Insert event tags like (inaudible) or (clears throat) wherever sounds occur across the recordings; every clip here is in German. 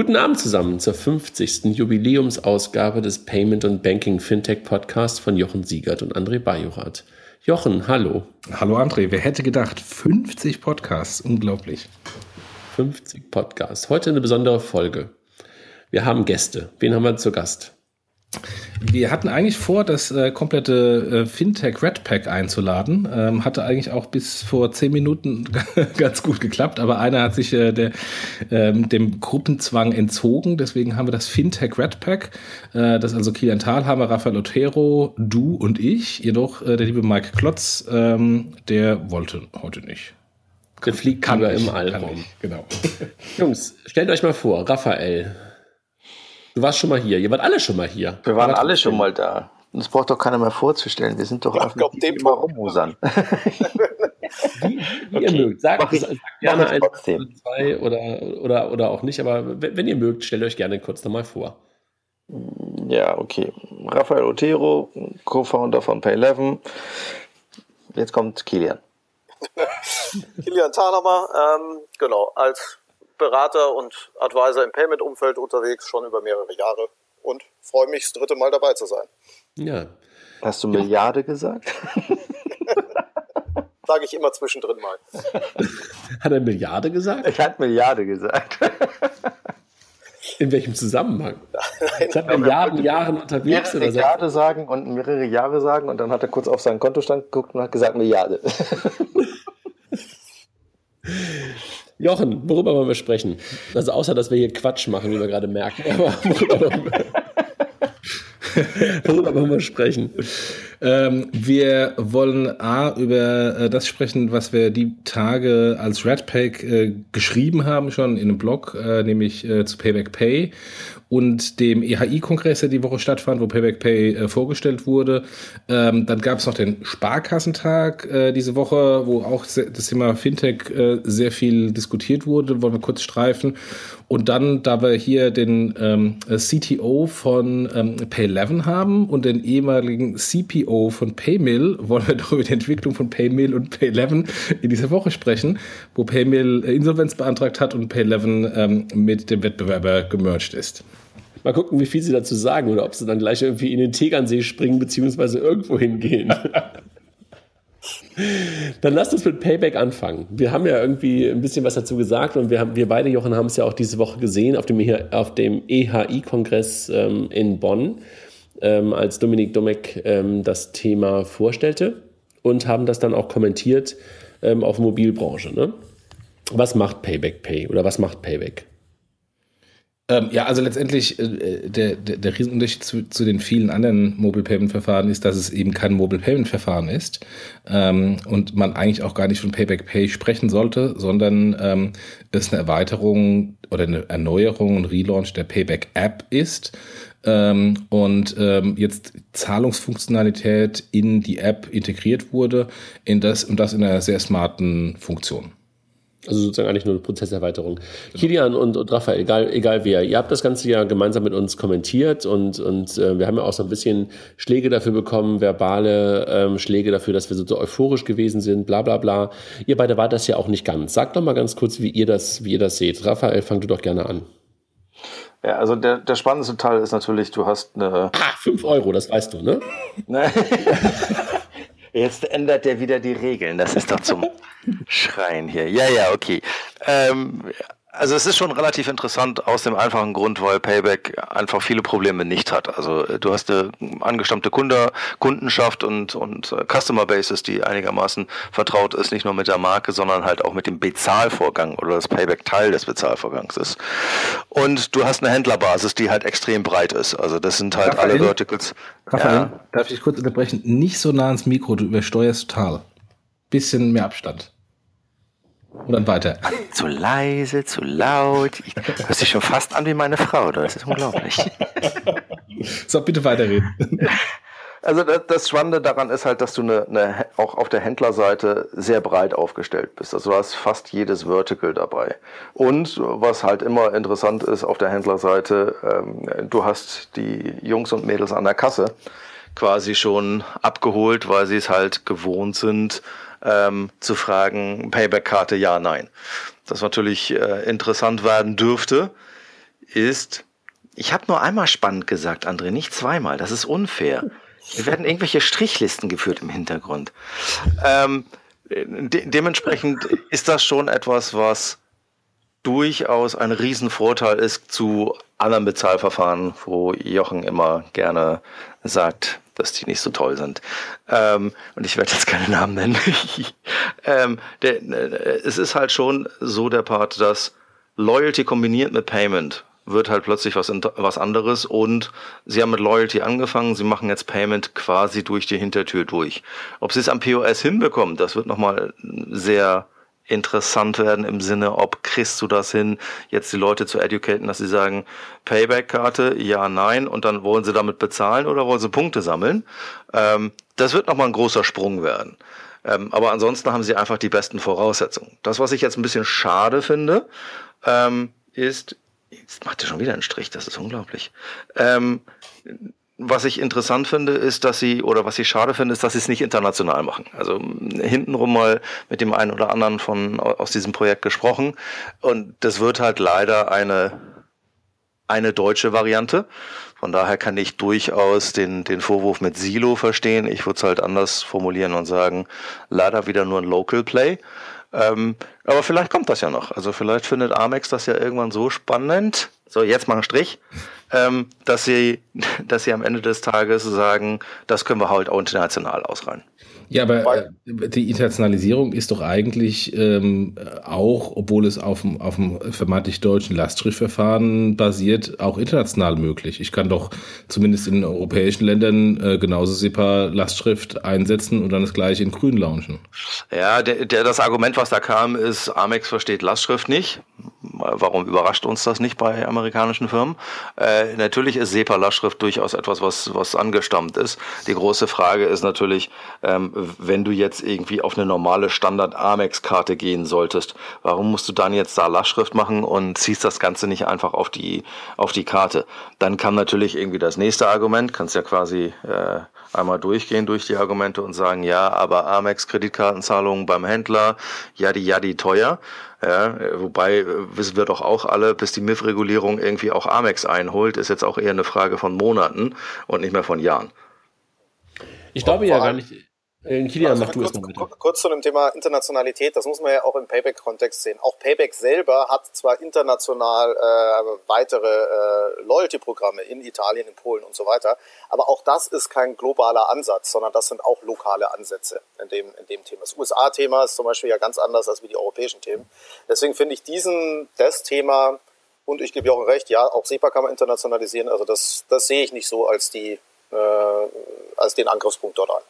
Guten Abend zusammen zur 50. Jubiläumsausgabe des Payment und Banking Fintech Podcasts von Jochen Siegert und André Bajorath. Jochen, hallo. Hallo André, wer hätte gedacht, 50 Podcasts, unglaublich. 50 Podcasts. Heute eine besondere Folge. Wir haben Gäste. Wen haben wir zu Gast? Wir hatten eigentlich vor, das äh, komplette äh, Fintech Red Pack einzuladen. Ähm, hatte eigentlich auch bis vor zehn Minuten (laughs) ganz gut geklappt, aber einer hat sich äh, der, ähm, dem Gruppenzwang entzogen. Deswegen haben wir das Fintech Red Pack. Äh, das also Kilian Thalhammer, Rafael Otero, du und ich. Jedoch äh, der liebe Mike Klotz, ähm, der wollte heute nicht. Der fliegt kann im Allraum. Genau. (laughs) Jungs, stellt euch mal vor, Raphael, Du warst schon mal hier. Ihr wart alle schon mal hier. Wir waren alle schon mal da. Das braucht doch keiner mehr vorzustellen. Wir sind doch ich glaub, dem immer rumhusern. (laughs) wie, wie okay. ihr mögt. Sagt, es gerne ein, zwei oder, oder, oder auch nicht. Aber wenn, wenn ihr mögt, stellt euch gerne kurz nochmal vor. Ja, okay. Rafael Otero, Co-Founder von Pay11. Jetzt kommt Kilian. (laughs) Kilian Thalhammer, ähm, genau, als Berater und Advisor im Payment-Umfeld unterwegs, schon über mehrere Jahre und freue mich, das dritte Mal dabei zu sein. Ja. Hast du Milliarde gesagt? (laughs) Sage ich immer zwischendrin mal. (laughs) Hat er Milliarde gesagt? Ich hatte Milliarde gesagt. In welchem Zusammenhang? (laughs) Ich habe Milliarden Jahren unterwegs. Mehrere Milliarde sagen und mehrere Jahre sagen und dann hat er kurz auf seinen Kontostand geguckt und hat gesagt Milliarde. Jochen, worüber wollen wir sprechen? Also außer, dass wir hier Quatsch machen, wie wir gerade merken. Aber worüber, (laughs) worüber wollen wir sprechen? Ähm, wir wollen A, über äh, das sprechen, was wir die Tage als Redpack äh, geschrieben haben, schon in einem Blog, äh, nämlich äh, zu Payback Pay und dem EHI-Kongress, der die Woche stattfand, wo Payback Pay äh, vorgestellt wurde. Ähm, dann gab es noch den Sparkassentag äh, diese Woche, wo auch das Thema Fintech sehr viel diskutiert wurde. Wollen wir kurz streifen. Und dann, da wir hier den ähm, CTO von ähm, Pay11 haben und den ehemaligen CPO von Paymill, wollen wir (laughs) doch über die Entwicklung von Paymill und Pay11 in dieser Woche sprechen, wo Paymill äh, Insolvenz beantragt hat und Pay11 ähm, mit dem Wettbewerber gemerged ist. Mal gucken, wie viel sie dazu sagen oder ob sie dann gleich irgendwie in den Tegernsee springen beziehungsweise irgendwo hingehen. (laughs) Dann lasst uns mit Payback anfangen. Wir haben ja irgendwie ein bisschen was dazu gesagt und wir, haben, wir beide, Jochen, haben es ja auch diese Woche gesehen auf dem, auf dem EHI-Kongress ähm, in Bonn, ähm, als Dominik Domek ähm, das Thema vorstellte und haben das dann auch kommentiert ähm, auf Mobilbranche. Ne? Was macht Payback Pay oder was macht Payback? Ähm, ja, also letztendlich äh, der, der, der Riesenunterschied zu, zu den vielen anderen Mobile Payment Verfahren ist, dass es eben kein Mobile Payment Verfahren ist ähm, und man eigentlich auch gar nicht von Payback Pay sprechen sollte, sondern ähm, es eine Erweiterung oder eine Erneuerung und Relaunch der Payback App ist. Ähm, und ähm, jetzt Zahlungsfunktionalität in die App integriert wurde, in das und das in einer sehr smarten Funktion. Also sozusagen eigentlich nur eine Prozesserweiterung. Genau. Kilian und, und Raphael, egal, egal wer, ihr habt das Ganze ja gemeinsam mit uns kommentiert und, und äh, wir haben ja auch so ein bisschen Schläge dafür bekommen, verbale ähm, Schläge dafür, dass wir so, so euphorisch gewesen sind, bla bla bla. Ihr beide wart das ja auch nicht ganz. Sagt doch mal ganz kurz, wie ihr das, wie ihr das seht. Raphael, fang du doch gerne an. Ja, also der, der spannendste Teil ist natürlich, du hast eine. Ah, 5 Euro, das weißt du, ne? (laughs) Jetzt ändert er wieder die Regeln. Das ist doch zum (laughs) Schreien hier. Ja, ja, okay. Ähm, also es ist schon relativ interessant aus dem einfachen Grund, weil Payback einfach viele Probleme nicht hat. Also äh, du hast eine angestammte Kunde, Kundenschaft und, und äh, Customer Bases, die einigermaßen vertraut ist, nicht nur mit der Marke, sondern halt auch mit dem Bezahlvorgang oder das Payback Teil des Bezahlvorgangs ist. Und du hast eine Händlerbasis, die halt extrem breit ist. Also das sind halt Raphael, alle Verticals. Raphael, ja. darf ich kurz unterbrechen? Nicht so nah ans Mikro, du übersteuerst total. Bisschen mehr Abstand. Und dann weiter. Zu leise, zu laut. Ich höre sich schon fast an wie meine Frau. Das ist unglaublich. so, bitte weiterreden. Also das, Spannende daran ist halt, dass du eine, eine, auch auf der Händlerseite sehr breit aufgestellt bist. Also du hast fast jedes Vertical dabei. Und was halt immer interessant ist auf der Händlerseite, ähm, du hast die Jungs und Mädels an der Kasse quasi schon abgeholt, weil sie es halt gewohnt sind, ähm, zu fragen, Payback-Karte ja, nein. Das natürlich äh, interessant werden dürfte. ist, ich habe nur einmal spannend gesagt, André, nicht zweimal. Das ist unfair. Wir werden irgendwelche Strichlisten geführt im Hintergrund. Ähm, de dementsprechend ist das schon etwas, was durchaus ein Riesenvorteil ist zu anderen Bezahlverfahren, wo Jochen immer gerne sagt, dass die nicht so toll sind. Ähm, und ich werde jetzt keine Namen nennen. (laughs) ähm, der, äh, es ist halt schon so der Part, dass Loyalty kombiniert mit Payment wird halt plötzlich was, was anderes und sie haben mit Loyalty angefangen, sie machen jetzt Payment quasi durch die Hintertür durch. Ob sie es am POS hinbekommen, das wird nochmal sehr interessant werden im Sinne, ob kriegst du das hin, jetzt die Leute zu educaten, dass sie sagen, Payback-Karte, ja, nein, und dann wollen sie damit bezahlen oder wollen sie Punkte sammeln. Ähm, das wird nochmal ein großer Sprung werden. Ähm, aber ansonsten haben sie einfach die besten Voraussetzungen. Das, was ich jetzt ein bisschen schade finde, ähm, ist, jetzt macht er schon wieder einen Strich, das ist unglaublich. Ähm, was ich interessant finde, ist, dass sie, oder was ich schade finde, ist, dass sie es nicht international machen. Also hintenrum mal mit dem einen oder anderen von aus diesem Projekt gesprochen. Und das wird halt leider eine, eine deutsche Variante. Von daher kann ich durchaus den, den Vorwurf mit Silo verstehen. Ich würde es halt anders formulieren und sagen, leider wieder nur ein Local Play. Ähm, aber vielleicht kommt das ja noch. Also vielleicht findet Amex das ja irgendwann so spannend. So, jetzt mal einen Strich ähm, dass sie, (laughs) dass sie am Ende des Tages sagen, das können wir halt auch international ausrollen. Ja, aber äh, die Internationalisierung ist doch eigentlich ähm, auch, obwohl es auf dem, auf dem vermeintlich deutschen Lastschriftverfahren basiert, auch international möglich. Ich kann doch zumindest in europäischen Ländern äh, genauso SEPA Lastschrift einsetzen und dann das gleiche in grün launchen. Ja, der, der, das Argument, was da kam, ist, Amex versteht Lastschrift nicht. Warum überrascht uns das nicht bei amerikanischen Firmen? Äh, natürlich ist SEPA-Lastschrift durchaus etwas, was, was angestammt ist. Die große Frage ist natürlich, ähm, wenn du jetzt irgendwie auf eine normale Standard-Amex-Karte gehen solltest, warum musst du dann jetzt da Lastschrift machen und ziehst das Ganze nicht einfach auf die, auf die Karte? Dann kam natürlich irgendwie das nächste Argument, kannst ja quasi äh, einmal durchgehen durch die Argumente und sagen, ja, aber Amex-Kreditkartenzahlungen beim Händler, ja, die, ja, die teuer. Ja, wobei äh, wissen wir doch auch alle, bis die MIF-Regulierung irgendwie auch Amex einholt, ist jetzt auch eher eine Frage von Monaten und nicht mehr von Jahren. Ich glaube ja gar nicht. Äh, Kilian, also, mach du kurz, es bitte. Kurz zu dem Thema Internationalität, das muss man ja auch im Payback-Kontext sehen. Auch Payback selber hat zwar international äh, weitere äh, Loyalty-Programme in Italien, in Polen und so weiter, aber auch das ist kein globaler Ansatz, sondern das sind auch lokale Ansätze in dem, in dem Thema. Das USA-Thema ist zum Beispiel ja ganz anders als wie die europäischen Themen. Deswegen finde ich diesen, das Thema, und ich gebe ja auch recht, ja, auch SEPA kann man internationalisieren, also das, das sehe ich nicht so als die, äh, als den Angriffspunkt dort an.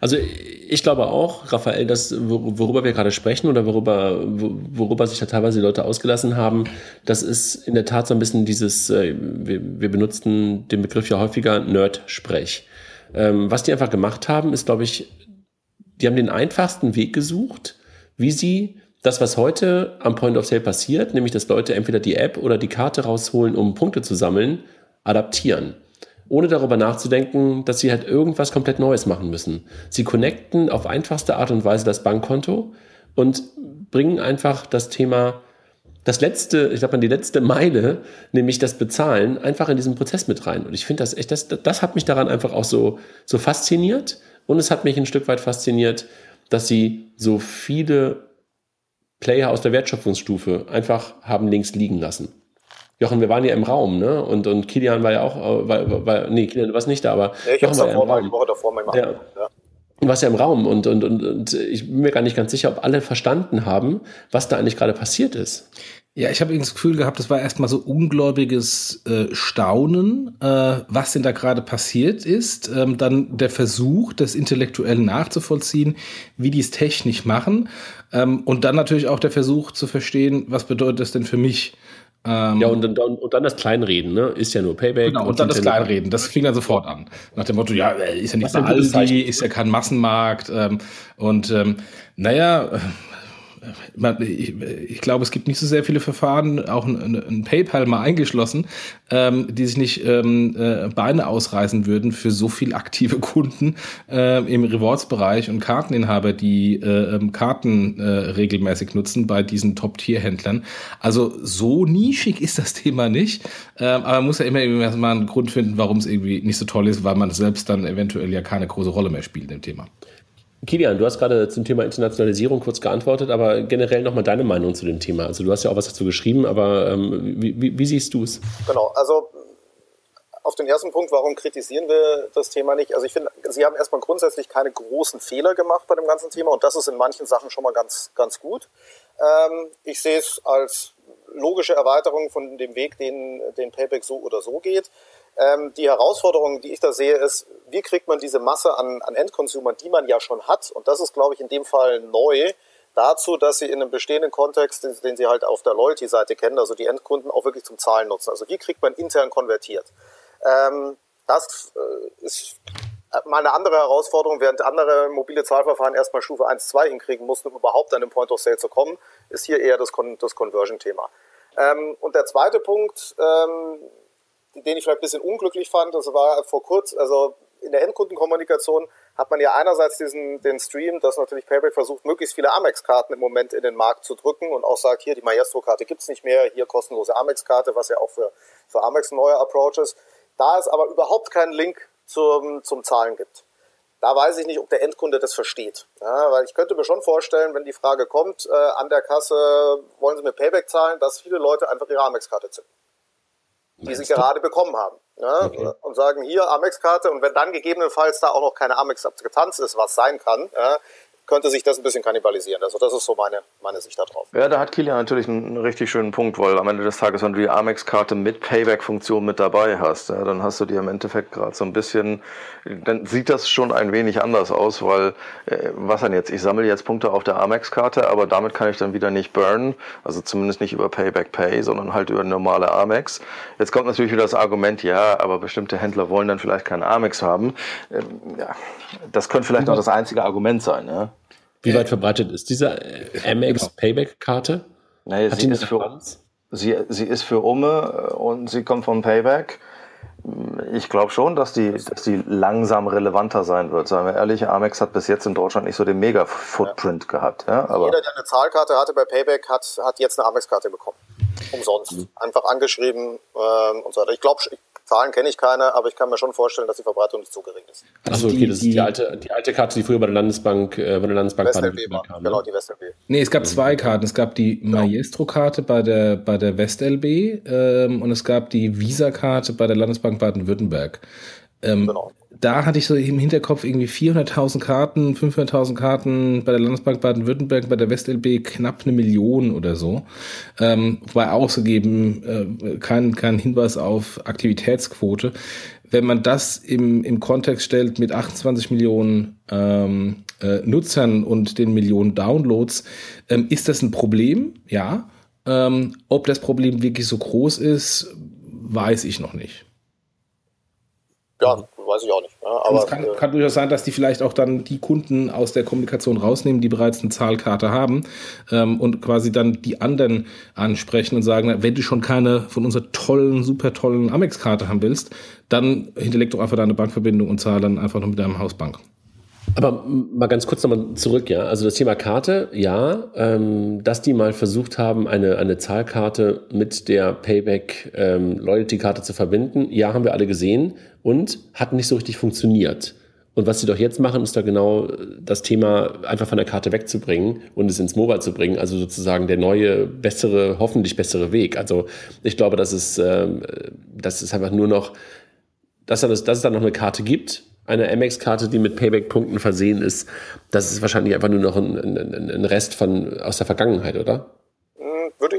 Also ich glaube auch, Raphael, dass worüber wir gerade sprechen oder worüber, worüber sich da teilweise die Leute ausgelassen haben, das ist in der Tat so ein bisschen dieses, äh, wir, benutzten den Begriff ja häufiger Nerd-Sprech. Ähm, was die einfach gemacht haben, ist, glaube ich, die haben den einfachsten Weg gesucht, wie sie das, was heute am Point of Sale passiert, nämlich dass Leute entweder die App oder die Karte rausholen, um Punkte zu sammeln, adaptieren ohne darüber nachzudenken, dass sie halt irgendwas komplett Neues machen müssen. Sie connecten auf einfachste Art und Weise das Bankkonto und bringen einfach das Thema, das letzte, ich glaube, die letzte Meile, nämlich das Bezahlen, einfach in diesen Prozess mit rein. Und ich finde das echt, das, das hat mich daran einfach auch so, so fasziniert. Und es hat mich ein Stück weit fasziniert, dass sie so viele Player aus der Wertschöpfungsstufe einfach haben links liegen lassen. Jochen, wir waren ja im Raum, ne? Und, und Kilian war ja auch, äh, war, war, nee, Kilian, du warst nicht da, aber ja, ich Jochen war davor, ja im Raum. Woche davor mal ja. ja. Du warst ja im Raum und, und, und, und ich bin mir gar nicht ganz sicher, ob alle verstanden haben, was da eigentlich gerade passiert ist. Ja, ich habe das Gefühl gehabt, das war erstmal so ungläubiges äh, Staunen, äh, was denn da gerade passiert ist. Ähm, dann der Versuch, das intellektuell nachzuvollziehen, wie die es technisch machen. Ähm, und dann natürlich auch der Versuch zu verstehen, was bedeutet das denn für mich? Ähm, ja, und, und, und, dann das Kleinreden, ne? Ist ja nur Payback. Genau, und, und dann das Kleinreden. Das fing dann sofort an. Nach dem Motto, ja, äh, ist ja nicht bei Aldi, ist ja kein Massenmarkt. Ähm, und ähm, naja, ich, ich, glaube, es gibt nicht so sehr viele Verfahren, auch ein, ein PayPal mal eingeschlossen, ähm, die sich nicht ähm, äh, Beine ausreißen würden für so viel aktive Kunden äh, im Rewards-Bereich und Karteninhaber, die äh, ähm, Karten äh, regelmäßig nutzen bei diesen Top-Tier-Händlern. Also so nischig ist das Thema nicht, ähm, aber man muss ja immer irgendwie mal einen Grund finden, warum es irgendwie nicht so toll ist, weil man selbst dann eventuell ja keine große Rolle mehr spielt im Thema. Kilian, du hast gerade zum Thema Internationalisierung kurz geantwortet, aber generell nochmal deine Meinung zu dem Thema. Also du hast ja auch was dazu geschrieben, aber ähm, wie, wie, wie, siehst du es? Genau, also auf den ersten Punkt, warum kritisieren wir das Thema nicht? Also ich finde, Sie haben erstmal grundsätzlich keine großen Fehler gemacht bei dem ganzen Thema und das ist in manchen Sachen schon mal ganz, ganz gut. Ähm, ich sehe es als logische Erweiterung von dem Weg, den, den Payback so oder so geht. Ähm, die Herausforderung, die ich da sehe, ist, wie kriegt man diese Masse an, an Endkonsumern, die man ja schon hat, und das ist, glaube ich, in dem Fall neu, dazu, dass sie in einem bestehenden Kontext, den, den sie halt auf der Loyalty-Seite kennen, also die Endkunden auch wirklich zum Zahlen nutzen. Also wie kriegt man intern konvertiert? Ähm, das äh, ist mal eine andere Herausforderung, während andere mobile Zahlverfahren erstmal Stufe 1, 2 hinkriegen mussten, um überhaupt an den Point of Sale zu kommen, ist hier eher das, Con das Conversion-Thema. Ähm, und der zweite Punkt, ähm, den ich vielleicht ein bisschen unglücklich fand. Das war vor kurzem, also in der Endkundenkommunikation hat man ja einerseits diesen, den Stream, dass natürlich Payback versucht, möglichst viele Amex-Karten im Moment in den Markt zu drücken und auch sagt, hier die Maestro-Karte gibt es nicht mehr, hier kostenlose Amex-Karte, was ja auch für, für Amex ein neuer Approach ist. Da es aber überhaupt keinen Link zum, zum Zahlen gibt. Da weiß ich nicht, ob der Endkunde das versteht. Ja, weil ich könnte mir schon vorstellen, wenn die Frage kommt, äh, an der Kasse, wollen Sie mit Payback zahlen, dass viele Leute einfach ihre Amex-Karte zünden die sie gerade bekommen haben. Ja, okay. Und sagen hier Amex-Karte und wenn dann gegebenenfalls da auch noch keine Amex-Akzeptanz ist, was sein kann, ja, könnte sich das ein bisschen kannibalisieren. Also das ist so meine, meine Sicht darauf. Ja, da hat Kilian natürlich einen richtig schönen Punkt, weil am Ende des Tages, wenn du die Amex-Karte mit Payback-Funktion mit dabei hast, ja, dann hast du dir im Endeffekt gerade so ein bisschen, dann sieht das schon ein wenig anders aus, weil äh, was denn jetzt? Ich sammle jetzt Punkte auf der Amex-Karte, aber damit kann ich dann wieder nicht burnen, also zumindest nicht über Payback Pay, sondern halt über normale Amex. Jetzt kommt natürlich wieder das Argument, ja, aber bestimmte Händler wollen dann vielleicht keinen Amex haben. Ähm, ja, das könnte vielleicht noch das einzige Argument sein. Ja. Wie weit verbreitet ist diese äh, Amex genau. Payback-Karte? Nee, sie, ist für, sie, sie ist für Umme äh, und sie kommt vom Payback. Ich glaube schon, dass die, dass die langsam relevanter sein wird. Seien wir ehrlich, Amex hat bis jetzt in Deutschland nicht so den Mega-Footprint ja. gehabt. Ja? Aber Jeder, der eine Zahlkarte hatte bei Payback, hat, hat jetzt eine Amex-Karte bekommen. Umsonst. Mhm. Einfach angeschrieben ähm, und so weiter. Ich glaube, Zahlen kenne ich keine, aber ich kann mir schon vorstellen, dass die Verbreitung nicht so gering ist. Also okay, das ist die alte, die alte Karte, die früher bei der Landesbank, äh, bei der Landesbank WestLB war. Kam, ne? Genau, die WestLB. Nee, es gab zwei Karten. Es gab die genau. Maestro-Karte bei der, bei der WestLB ähm, und es gab die Visa-Karte bei der Landesbank Baden-Württemberg. Ähm, genau da hatte ich so im Hinterkopf irgendwie 400.000 Karten, 500.000 Karten bei der Landesbank Baden-Württemberg, bei der WestLB knapp eine Million oder so. Ähm, wobei ausgegeben äh, kein, kein Hinweis auf Aktivitätsquote. Wenn man das im, im Kontext stellt mit 28 Millionen ähm, äh, Nutzern und den Millionen Downloads, ähm, ist das ein Problem? Ja. Ähm, ob das Problem wirklich so groß ist, weiß ich noch nicht. Ja, weiß ich auch nicht. Ja, aber es kann, äh, kann, durchaus sein, dass die vielleicht auch dann die Kunden aus der Kommunikation rausnehmen, die bereits eine Zahlkarte haben ähm, und quasi dann die anderen ansprechen und sagen, wenn du schon keine von unserer tollen, super tollen Amex-Karte haben willst, dann hinterleg doch einfach deine Bankverbindung und zahle dann einfach nur mit deinem Hausbank. Aber mal ganz kurz nochmal zurück, ja. Also das Thema Karte, ja, ähm, dass die mal versucht haben, eine, eine Zahlkarte mit der Payback ähm, Loyalty-Karte zu verbinden, ja, haben wir alle gesehen und hat nicht so richtig funktioniert. Und was sie doch jetzt machen, ist da genau das Thema einfach von der Karte wegzubringen und es ins Mobile zu bringen. Also sozusagen der neue, bessere, hoffentlich bessere Weg. Also ich glaube, dass es, äh, dass es einfach nur noch, dass, dass es dann noch eine Karte gibt, eine Amex-Karte, die mit Payback-Punkten versehen ist, das ist wahrscheinlich einfach nur noch ein, ein, ein Rest von, aus der Vergangenheit, oder?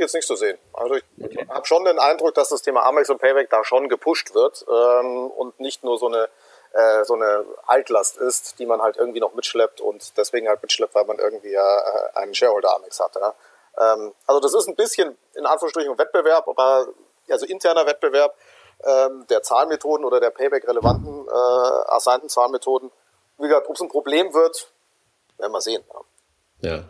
Ich jetzt nicht so sehen. Also ich okay. habe schon den Eindruck, dass das Thema Amex und Payback da schon gepusht wird ähm, und nicht nur so eine, äh, so eine Altlast ist, die man halt irgendwie noch mitschleppt und deswegen halt mitschleppt, weil man irgendwie äh, einen Shareholder Amex hat. Ja? Ähm, also das ist ein bisschen in Anführungsstrichen Wettbewerb, aber also interner Wettbewerb ähm, der Zahlmethoden oder der Payback-relevanten äh, assignten Zahlmethoden. Wie gesagt, ob es ein Problem wird, werden wir sehen. Ja. ja.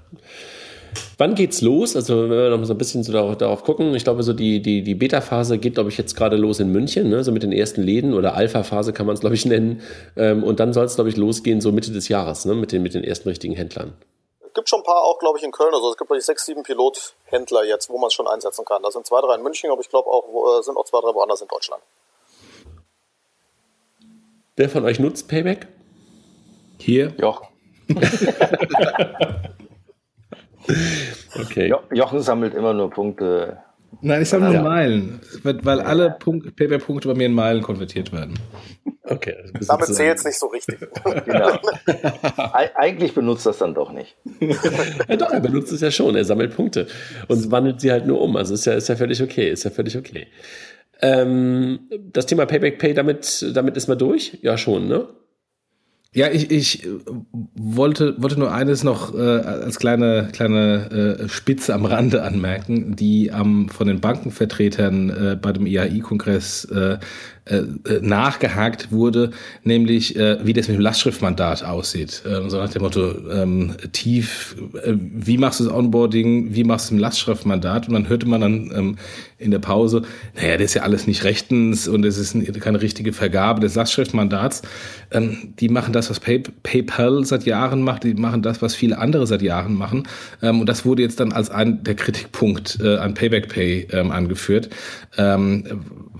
Wann geht's los? Also, wenn wir noch so ein bisschen so darauf, darauf gucken, ich glaube, so die, die, die Beta-Phase geht, glaube ich, jetzt gerade los in München, ne? so mit den ersten Läden oder Alpha-Phase kann man es, glaube ich, nennen. Ähm, und dann soll es, glaube ich, losgehen, so Mitte des Jahres, ne? mit, den, mit den ersten richtigen Händlern. Es gibt schon ein paar auch, glaube ich, in Köln. Also es gibt, glaube ich, sechs, sieben Pilothändler jetzt, wo man es schon einsetzen kann. Da sind zwei, drei in München, aber ich glaube auch, wo, äh, sind auch zwei, drei woanders in Deutschland. Wer von euch nutzt Payback? Hier? Jochen. (laughs) (laughs) okay. Jo Jochen sammelt immer nur Punkte. Nein, ich sammle nur Ja. Meilen, weil, weil alle Punkt- Payback-Punkte bei mir in Meilen konvertiert werden. Okay. Damit zählt es nicht so richtig. (laughs) Genau. Eig eigentlich benutzt das dann doch nicht. (laughs) Ja, doch, er benutzt es ja schon. Er sammelt Punkte und wandelt sie halt nur um. Also ist ja, ist ja völlig okay. Ist ja völlig okay. Ähm, das Thema Payback Pay, damit, damit ist man durch? Ja, schon, ne? Ja, ich, ich äh, wollte, wollte nur eines noch äh, als kleine, kleine äh, Spitze am Rande anmerken, die am von den Bankenvertretern äh, bei dem IAI-Kongress äh, äh, nachgehakt wurde, nämlich äh, wie das mit dem Lastschriftmandat aussieht. Ähm, so nach dem Motto, ähm, tief, äh, wie machst du das Onboarding, wie machst du ein Lastschriftmandat? Und dann hörte man dann ähm, in der Pause, naja, das ist ja alles nicht rechtens und es ist keine richtige Vergabe des Lastschriftmandats. Ähm, die machen das, was Pay PayPal seit Jahren macht, die machen das, was viele andere seit Jahren machen. Ähm, und das wurde jetzt dann als ein der Kritikpunkt äh, an Payback Pay ähm, angeführt, ähm,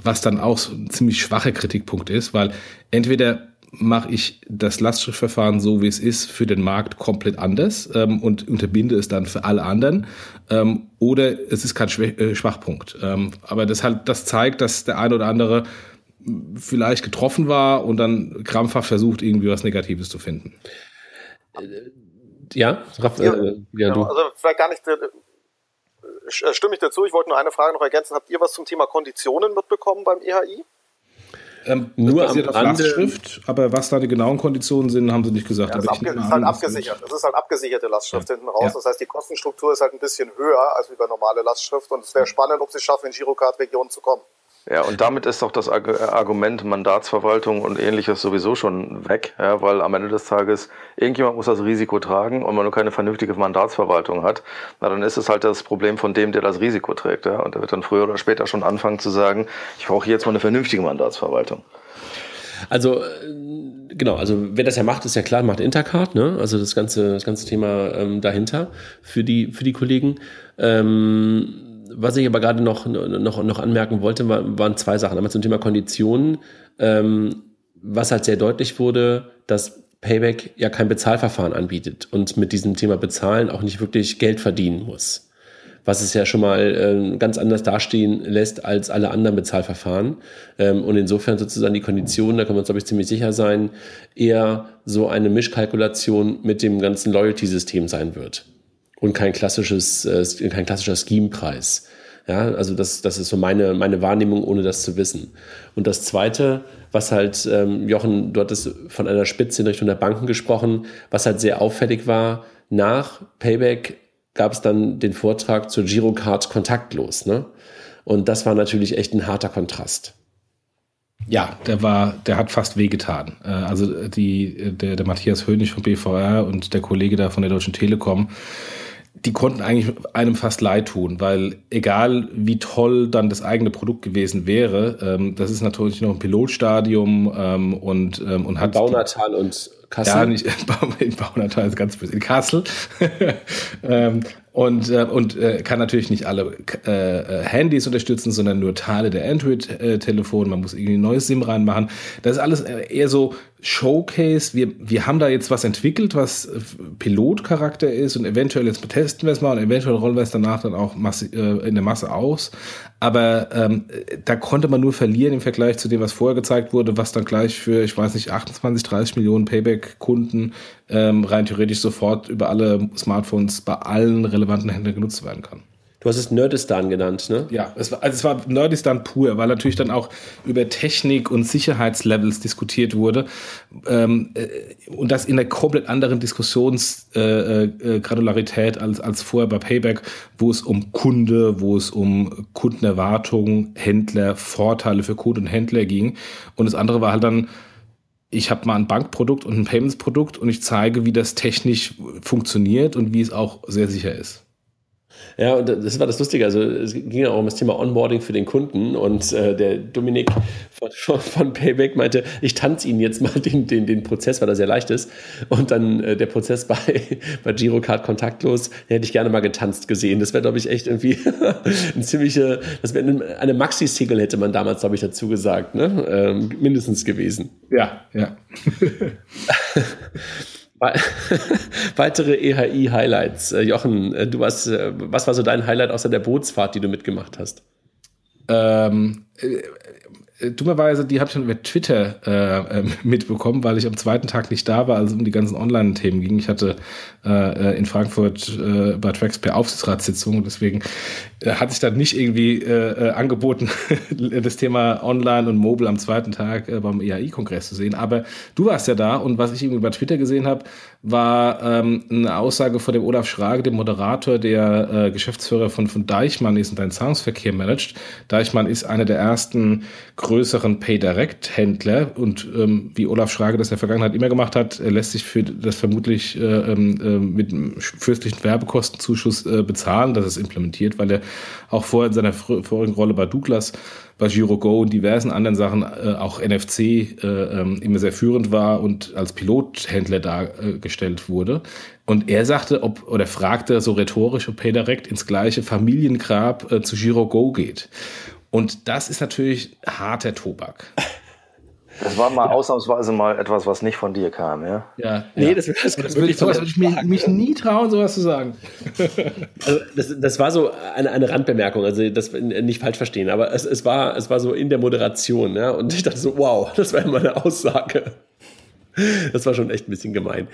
was dann auch so ein ziemlich schwacher Kritikpunkt ist, weil entweder mache ich das Lastschriftverfahren so, wie es ist, für den Markt komplett anders ähm, und unterbinde es dann für alle anderen. Ähm, oder es ist kein Schwä äh, Schwachpunkt. Ähm, aber das, halt, das zeigt, dass der eine oder andere vielleicht getroffen war und dann krampfhaft versucht, irgendwie was Negatives zu finden. Ja, Raff, Ja, äh, ja, Genau, du. also vielleicht gar nicht, äh, stimme ich dazu. Ich wollte nur eine Frage noch ergänzen. Habt ihr was zum Thema Konditionen mitbekommen beim EHI? Ähm, Nur am auf Rande- Lastschrift, aber was da die genauen Konditionen sind, haben sie nicht gesagt. Ja, das ist, ist halt abgesichert. Das ist halt abgesicherte Lastschrift hinten raus. Ja. Das heißt, die Kostenstruktur ist halt ein bisschen höher als bei normale Lastschrift. Und es wäre spannend, ob sie es schaffen, in Girocard-Regionen zu kommen. Ja, und damit ist doch das äh, Argument Mandatsverwaltung und ähnliches sowieso schon weg, ja, weil am Ende des Tages irgendjemand muss das Risiko tragen und man nur keine vernünftige Mandatsverwaltung hat, na, dann ist es halt das Problem von dem, der das Risiko trägt. Ja, und der wird dann früher oder später schon anfangen zu sagen, ich brauche jetzt mal eine vernünftige Mandatsverwaltung. Also, äh, genau, also wer das ja macht, ist ja klar, macht Intercard, ne? Also das ganze, das ganze Thema ähm, dahinter für die, für die Kollegen. Ähm, was ich aber gerade noch, noch, noch anmerken wollte, war, waren zwei Sachen. Einmal zum Thema Konditionen, ähm, was halt sehr deutlich wurde, dass Payback ja kein Bezahlverfahren anbietet und mit diesem Thema Bezahlen auch nicht wirklich Geld verdienen muss was es ja schon mal ähm, ganz anders dastehen lässt als alle anderen Bezahlverfahren. Ähm, und insofern sozusagen die Konditionen, da kann man uns, glaube ich, ziemlich sicher sein, eher so eine Mischkalkulation mit dem ganzen Loyalty-System sein wird. Und kein klassisches, äh, kein klassischer Scheme-Preis. Ja, also das, das ist so meine, meine Wahrnehmung, ohne das zu wissen. Und das Zweite, was halt, ähm, Jochen, du hattest von einer Spitze in Richtung der Banken gesprochen, was halt sehr auffällig war, nach Payback gab es dann den Vortrag zur Girocard kontaktlos. Ne? Und das war natürlich echt ein harter Kontrast. Ja, der war, der hat fast wehgetan. Äh, Also die, der, der Matthias Hönig vom BVR und der Kollege da von der Deutschen Telekom, die konnten eigentlich einem fast leid tun, weil egal wie toll dann das eigene Produkt gewesen wäre, ähm, das ist natürlich noch ein Pilotstadium ähm, und, ähm, und hat Baunatal und Kassel. Ja, nicht (laughs) in Baunatal ist ganz böse. In Kassel. (laughs) ähm, und äh, und äh, kann natürlich nicht alle äh, äh, Handys unterstützen, sondern nur Teile der Android-Telefone. Man muss irgendwie ein neues SIM reinmachen. Das ist alles äh, eher so Showcase. Wir, wir haben da jetzt was entwickelt, was äh, Pilotcharakter ist und eventuell jetzt testen wir es mal und eventuell rollen wir es danach dann auch Masse, in der Masse aus. Aber ähm, da konnte man nur verlieren im Vergleich zu dem, was vorher gezeigt wurde, was dann gleich für, ich weiß nicht, 28, 30 Millionen Payback-Kunden ähm, rein theoretisch sofort über alle Smartphones bei allen relevanten Händlern genutzt werden kann. Du hast es Nerdistan genannt, ne? Ja, es war, also es war Nerdistan pur, weil natürlich dann auch über Technik und Sicherheitslevels diskutiert wurde ähm, äh, und das in einer komplett anderen Diskussionsgranularität äh, äh, als, als vorher bei Payback, wo es um Kunde, wo es um Kundenerwartungen, Händler, Vorteile für Kunden und Händler ging. Und das andere war halt dann, ich habe mal ein Bankprodukt und ein Payments-Produkt und ich zeige, wie das technisch funktioniert und wie es auch sehr sicher ist. Ja, und das war das Lustige. Also es ging ja auch um das Thema Onboarding für den Kunden und äh, der Dominik von, von, Payback meinte, ich tanze Ihnen jetzt mal (laughs) den, den, den Prozess, weil er sehr leicht ist. Und dann äh, der Prozess bei, (laughs) bei Girocard kontaktlos, den hätte ich gerne mal getanzt gesehen. Das wäre, glaube ich, echt irgendwie (laughs) ein ziemliche, das wäre eine Maxi-Single, hätte man damals, glaube ich, dazu gesagt, ne? Ähm, mindestens gewesen. Ja, ja. (laughs) Weitere EHI-Highlights. Äh, Jochen, äh, du warst, äh, was war so dein Highlight außer der Bootsfahrt, die du mitgemacht hast? Ähm, äh, dummerweise, die habe ich schon über Twitter äh, mitbekommen, weil ich am zweiten Tag nicht da war, als es um die ganzen Online-Themen ging. Ich hatte äh, in Frankfurt äh, bei Tracks per Aufsichtsratssitzung, deswegen äh, hat sich dann nicht irgendwie äh, äh angeboten, (laughs) das Thema Online und Mobile am zweiten Tag äh, beim EAI-Kongress zu sehen. Aber du warst ja da und was ich irgendwie bei Twitter gesehen habe, war ähm, eine Aussage von dem Olaf Schrage, dem Moderator, der äh, Geschäftsführer von, von Deichmann ist und einen Zahlungsverkehr managt. Deichmann ist einer der ersten größeren Pay-Direct-Händler und ähm, wie Olaf Schrage das in der Vergangenheit immer gemacht hat, lässt sich für das vermutlich äh, ähm, äh, mit einem fürstlichen Werbekostenzuschuss äh, bezahlen, dass es implementiert, weil er auch vorher in seiner vorigen Rolle bei Douglas bei GiroGo und diversen anderen Sachen, äh, auch NFC, äh, ähm, immer sehr führend war und als Pilothändler dargestellt wurde. Und er sagte, ob, oder fragte so rhetorisch, ob PayDirect ins gleiche Familiengrab äh, zu GiroGo geht. Und das ist natürlich harter Tobak. Das war mal ja. ausnahmsweise mal etwas, was nicht von dir kam, ja? Ja. Nee, ja. das, das, das würde ich, sowas würde ich mich, mich, nie trauen, sowas zu sagen. (laughs) Also das, das war so eine, eine Randbemerkung, also das nicht falsch verstehen, aber es, es, war, es war so in der Moderation, ja, und ich dachte so, wow, (laughs) das war ja mal eine Aussage. Das war schon echt ein bisschen gemein.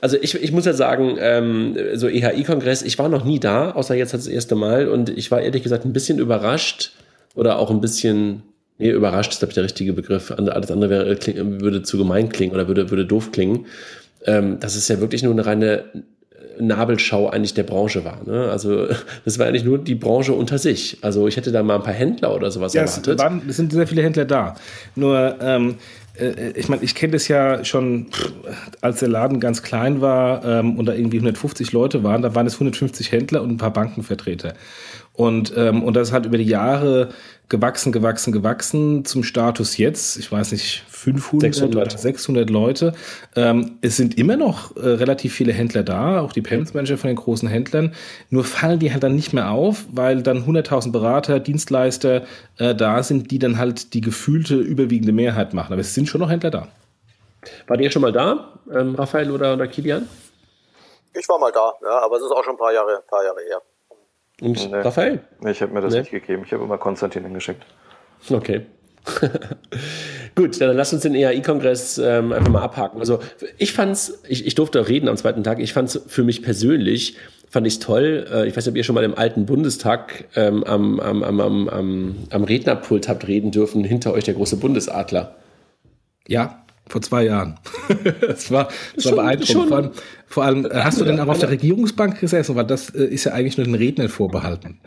Also ich, ich muss ja sagen, ähm, so EHI-Kongress, ich war noch nie da, außer jetzt das erste Mal und ich war ehrlich gesagt ein bisschen überrascht oder auch ein bisschen Nee, überrascht ist, glaube ich, der richtige Begriff. Alles andere wäre, äh, würde zu gemein klingen oder würde, würde doof klingen. Ähm, das ist ja wirklich nur eine reine Nabelschau eigentlich der Branche war. Ne? Also (laughs) das war eigentlich nur die Branche unter sich. Also ich hätte da mal ein paar Händler oder sowas ja, erwartet. Es, waren, es sind sehr viele Händler da. Nur ähm, äh, ich meine, ich kenne das ja schon, als der Laden ganz klein war ähm, und da irgendwie 150 Leute waren, da waren es 150 Händler und ein paar Bankenvertreter. Und, ähm, und das halt über die Jahre gewachsen, gewachsen, gewachsen zum Status jetzt, ich weiß nicht, 500 600. oder 600 Leute. Ähm, es sind immer noch äh, relativ viele Händler da, auch die Payments Manager von den großen Händlern. Nur fallen die halt dann nicht mehr auf, weil dann 100.000 Berater, Dienstleister äh, da sind, die dann halt die gefühlte überwiegende Mehrheit machen. Aber es sind schon noch Händler da. War ihr schon mal da, ähm, Raphael oder, oder Kilian? Ich war mal da, ja, aber es ist auch schon ein paar Jahre, paar Jahre her. Und nee. Raphael? Nee, ich habe mir das nee. nicht gegeben. Ich habe immer Konstantin hingeschickt. Okay. (laughs) Gut, dann lass uns den EAI-Kongress ähm, einfach mal abhaken. Also ich fand's, ich, ich durfte reden am zweiten Tag, ich fand es für mich persönlich, fand ich toll. Äh, ich weiß nicht, ob ihr schon mal im alten Bundestag ähm, am, am, am, am, am Rednerpult habt reden dürfen, hinter euch der große Bundesadler. Ja, vor zwei Jahren. (laughs) das war, das schon, war beeindruckend. Vor allem, vor allem äh, hast du denn auch auf der Regierungsbank gesessen? Weil das äh, ist ja eigentlich nur den Rednern vorbehalten.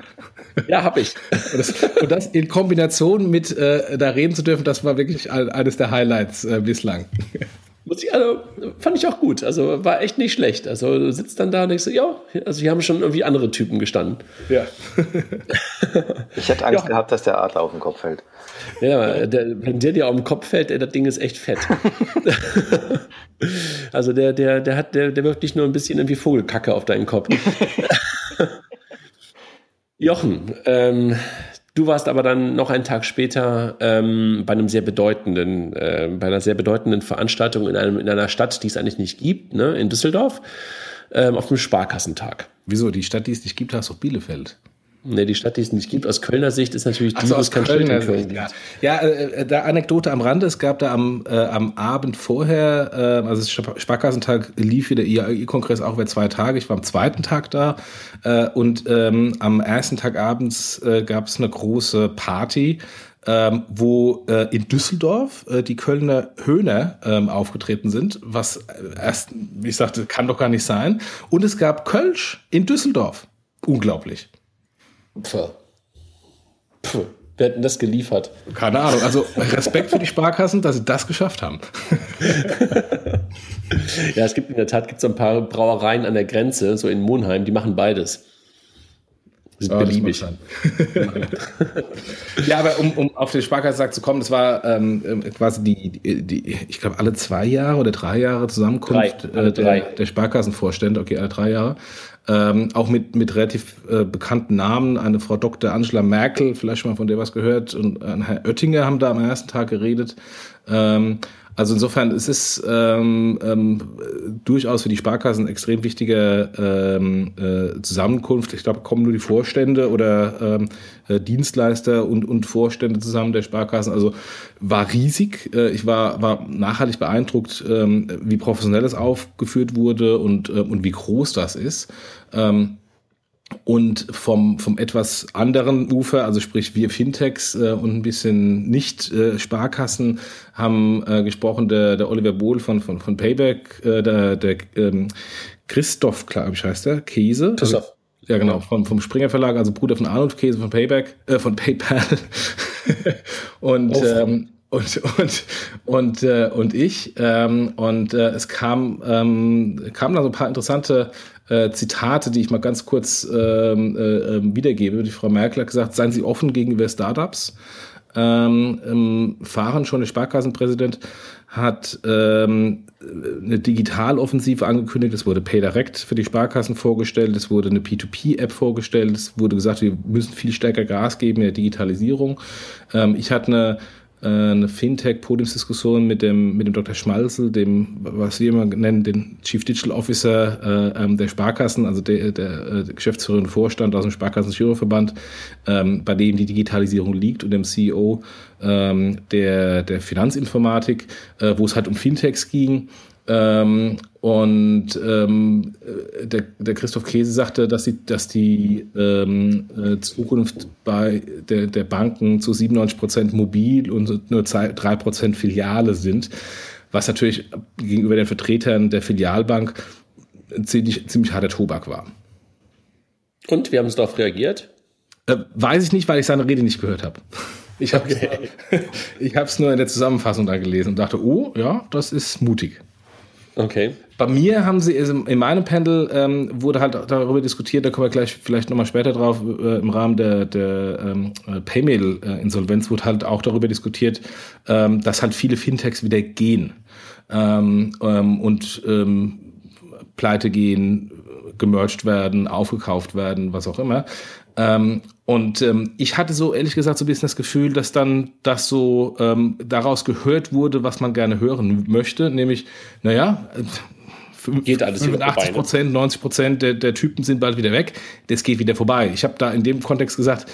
Ja, habe ich. (laughs) Und das, und das, in Kombination mit äh, da reden zu dürfen, das war wirklich eines der Highlights äh, bislang. Muss ich, also, fand ich auch gut. Also war echt nicht schlecht. Also du sitzt dann da und denkst so, ja, also hier haben schon irgendwie andere Typen gestanden. Ja. (laughs) ich hätte Angst ja. gehabt, dass der Adler auf den Kopf fällt. Ja, der, wenn der dir auf den Kopf fällt, ey, das Ding ist echt fett. (laughs) also der, der, der hat, der, der wirft nicht nur ein bisschen irgendwie Vogelkacke auf deinen Kopf. (laughs) Jochen, ähm, du warst aber dann noch einen Tag später ähm, bei einem sehr bedeutenden, äh, bei einer sehr bedeutenden Veranstaltung in, einem, in einer Stadt, die es eigentlich nicht gibt, ne, in Düsseldorf, ähm, auf einem Sparkassentag. Wieso? Die Stadt, die es nicht gibt, heißt doch Bielefeld. Ne, die Stadt, die es nicht gibt. Aus Kölner Sicht ist natürlich die, also aus kein Kölner Sicht, ja. Ja, äh, da Anekdote am Rande. Es gab da am, äh, am Abend vorher, äh, also Sparkassentag lief wieder IAI-Kongress auch über zwei Tage. Ich war am zweiten Tag da. Äh, und ähm, am ersten Tag abends äh, gab es eine große Party. Ähm, wo äh, in Düsseldorf äh, die Kölner Höhner ähm, aufgetreten sind, was äh, erst, wie ich sagte, kann doch gar nicht sein. Und es gab Kölsch in Düsseldorf. Unglaublich. Pff. Pff. Wer hat denn das geliefert? Keine Ahnung. Also Respekt für die Sparkassen, dass sie das geschafft haben. (laughs) ja, es gibt in der Tat gibt's ein paar Brauereien an der Grenze, so in Monheim, die machen beides. ist ja, beliebig. ja, aber um, um auf den Sparkassensack zu kommen, das war ähm, ähm, quasi die, die, die ich glaube, alle zwei Jahre oder drei Jahre Zusammenkunft drei, äh, der, der Sparkassenvorstände, okay, alle drei Jahre. Ähm, auch mit, mit relativ äh, bekannten Namen. Eine Frau Dr. Angela Merkel, vielleicht schon mal von der was gehört, und ein Herr Oettinger haben da am ersten Tag geredet. Ähm, also insofern es ist ähm, ähm, durchaus für die Sparkassen extrem wichtige ähm, äh, Zusammenkunft. Ich glaube, kommen nur die Vorstände oder ähm, äh, Dienstleister und, und Vorstände zusammen der Sparkassen. Also war riesig. Äh, ich war, war nachhaltig beeindruckt, ähm, wie professionell es aufgeführt wurde und, äh, und wie groß das ist. Ähm, und vom, vom etwas anderen Ufer, also sprich wir Fintechs äh, und ein bisschen nicht äh, Sparkassen, haben äh, gesprochen der, der Oliver Bohl von, von, von Payback, äh, der, der ähm, Christoph, glaube ich, heißt der, Käse. Christoph. Also, ja, genau, vom, vom Springer Verlag, also Bruder von Arnold Käse von Payback, äh, von PayPal. (laughs) und, oh, ähm, und und und äh, und ich ähm, und äh, es kam ähm, kamen da so ein paar interessante äh, Zitate, die ich mal ganz kurz ähm, äh, ähm, wiedergebe. Die Frau Merkel hat gesagt, seien Sie offen gegenüber Startups. Ähm, ähm, Fahren schon der Sparkassenpräsident hat ähm, eine Digitaloffensive angekündigt. Es wurde PayDirect für die Sparkassen vorgestellt. Es wurde eine P2P-App vorgestellt. Es wurde gesagt, wir müssen viel stärker Gas geben in der Digitalisierung. Ähm, ich hatte eine eine Fintech-Podiumsdiskussion mit dem, mit dem Dr. Schmalzel, dem, was wir immer nennen, den Chief Digital Officer äh, ähm, der Sparkassen, also der, der, äh, Geschäftsführer und Vorstand aus dem Sparkassen-Giroverband, ähm, bei dem die Digitalisierung liegt und dem CEO ähm, der, der Finanzinformatik, äh, wo es halt um Fintechs ging. Ähm, und ähm, der, der Christoph Käse sagte, dass, sie, dass die ähm, äh, Zukunft bei der, der Banken zu 97 Prozent mobil und nur drei Prozent Filiale sind, was natürlich gegenüber den Vertretern der Filialbank ziemlich, ziemlich harter Tobak war. Und wie haben Sie darauf reagiert? Äh, weiß ich nicht, weil ich seine Rede nicht gehört habe. Ich habe es (laughs) nur in der Zusammenfassung da gelesen und dachte, oh, ja, das ist mutig. Okay. Bei mir haben sie, also in meinem Panel ähm, wurde halt darüber diskutiert, da kommen wir gleich vielleicht nochmal später drauf, äh, im Rahmen der, der ähm, Paymail-Insolvenz wurde halt auch darüber diskutiert, ähm, dass halt viele Fintechs wieder gehen ähm, ähm, und ähm, pleite gehen, gemerged werden, aufgekauft werden, was auch immer. Ähm, und ähm, ich hatte so ehrlich gesagt so ein bisschen das Gefühl, dass dann das so ähm, daraus gehört wurde, was man gerne hören möchte, nämlich, naja, geht alles 85 Prozent, 90 Prozent der, der Typen sind bald wieder weg. Das geht wieder vorbei. Ich habe da in dem Kontext gesagt,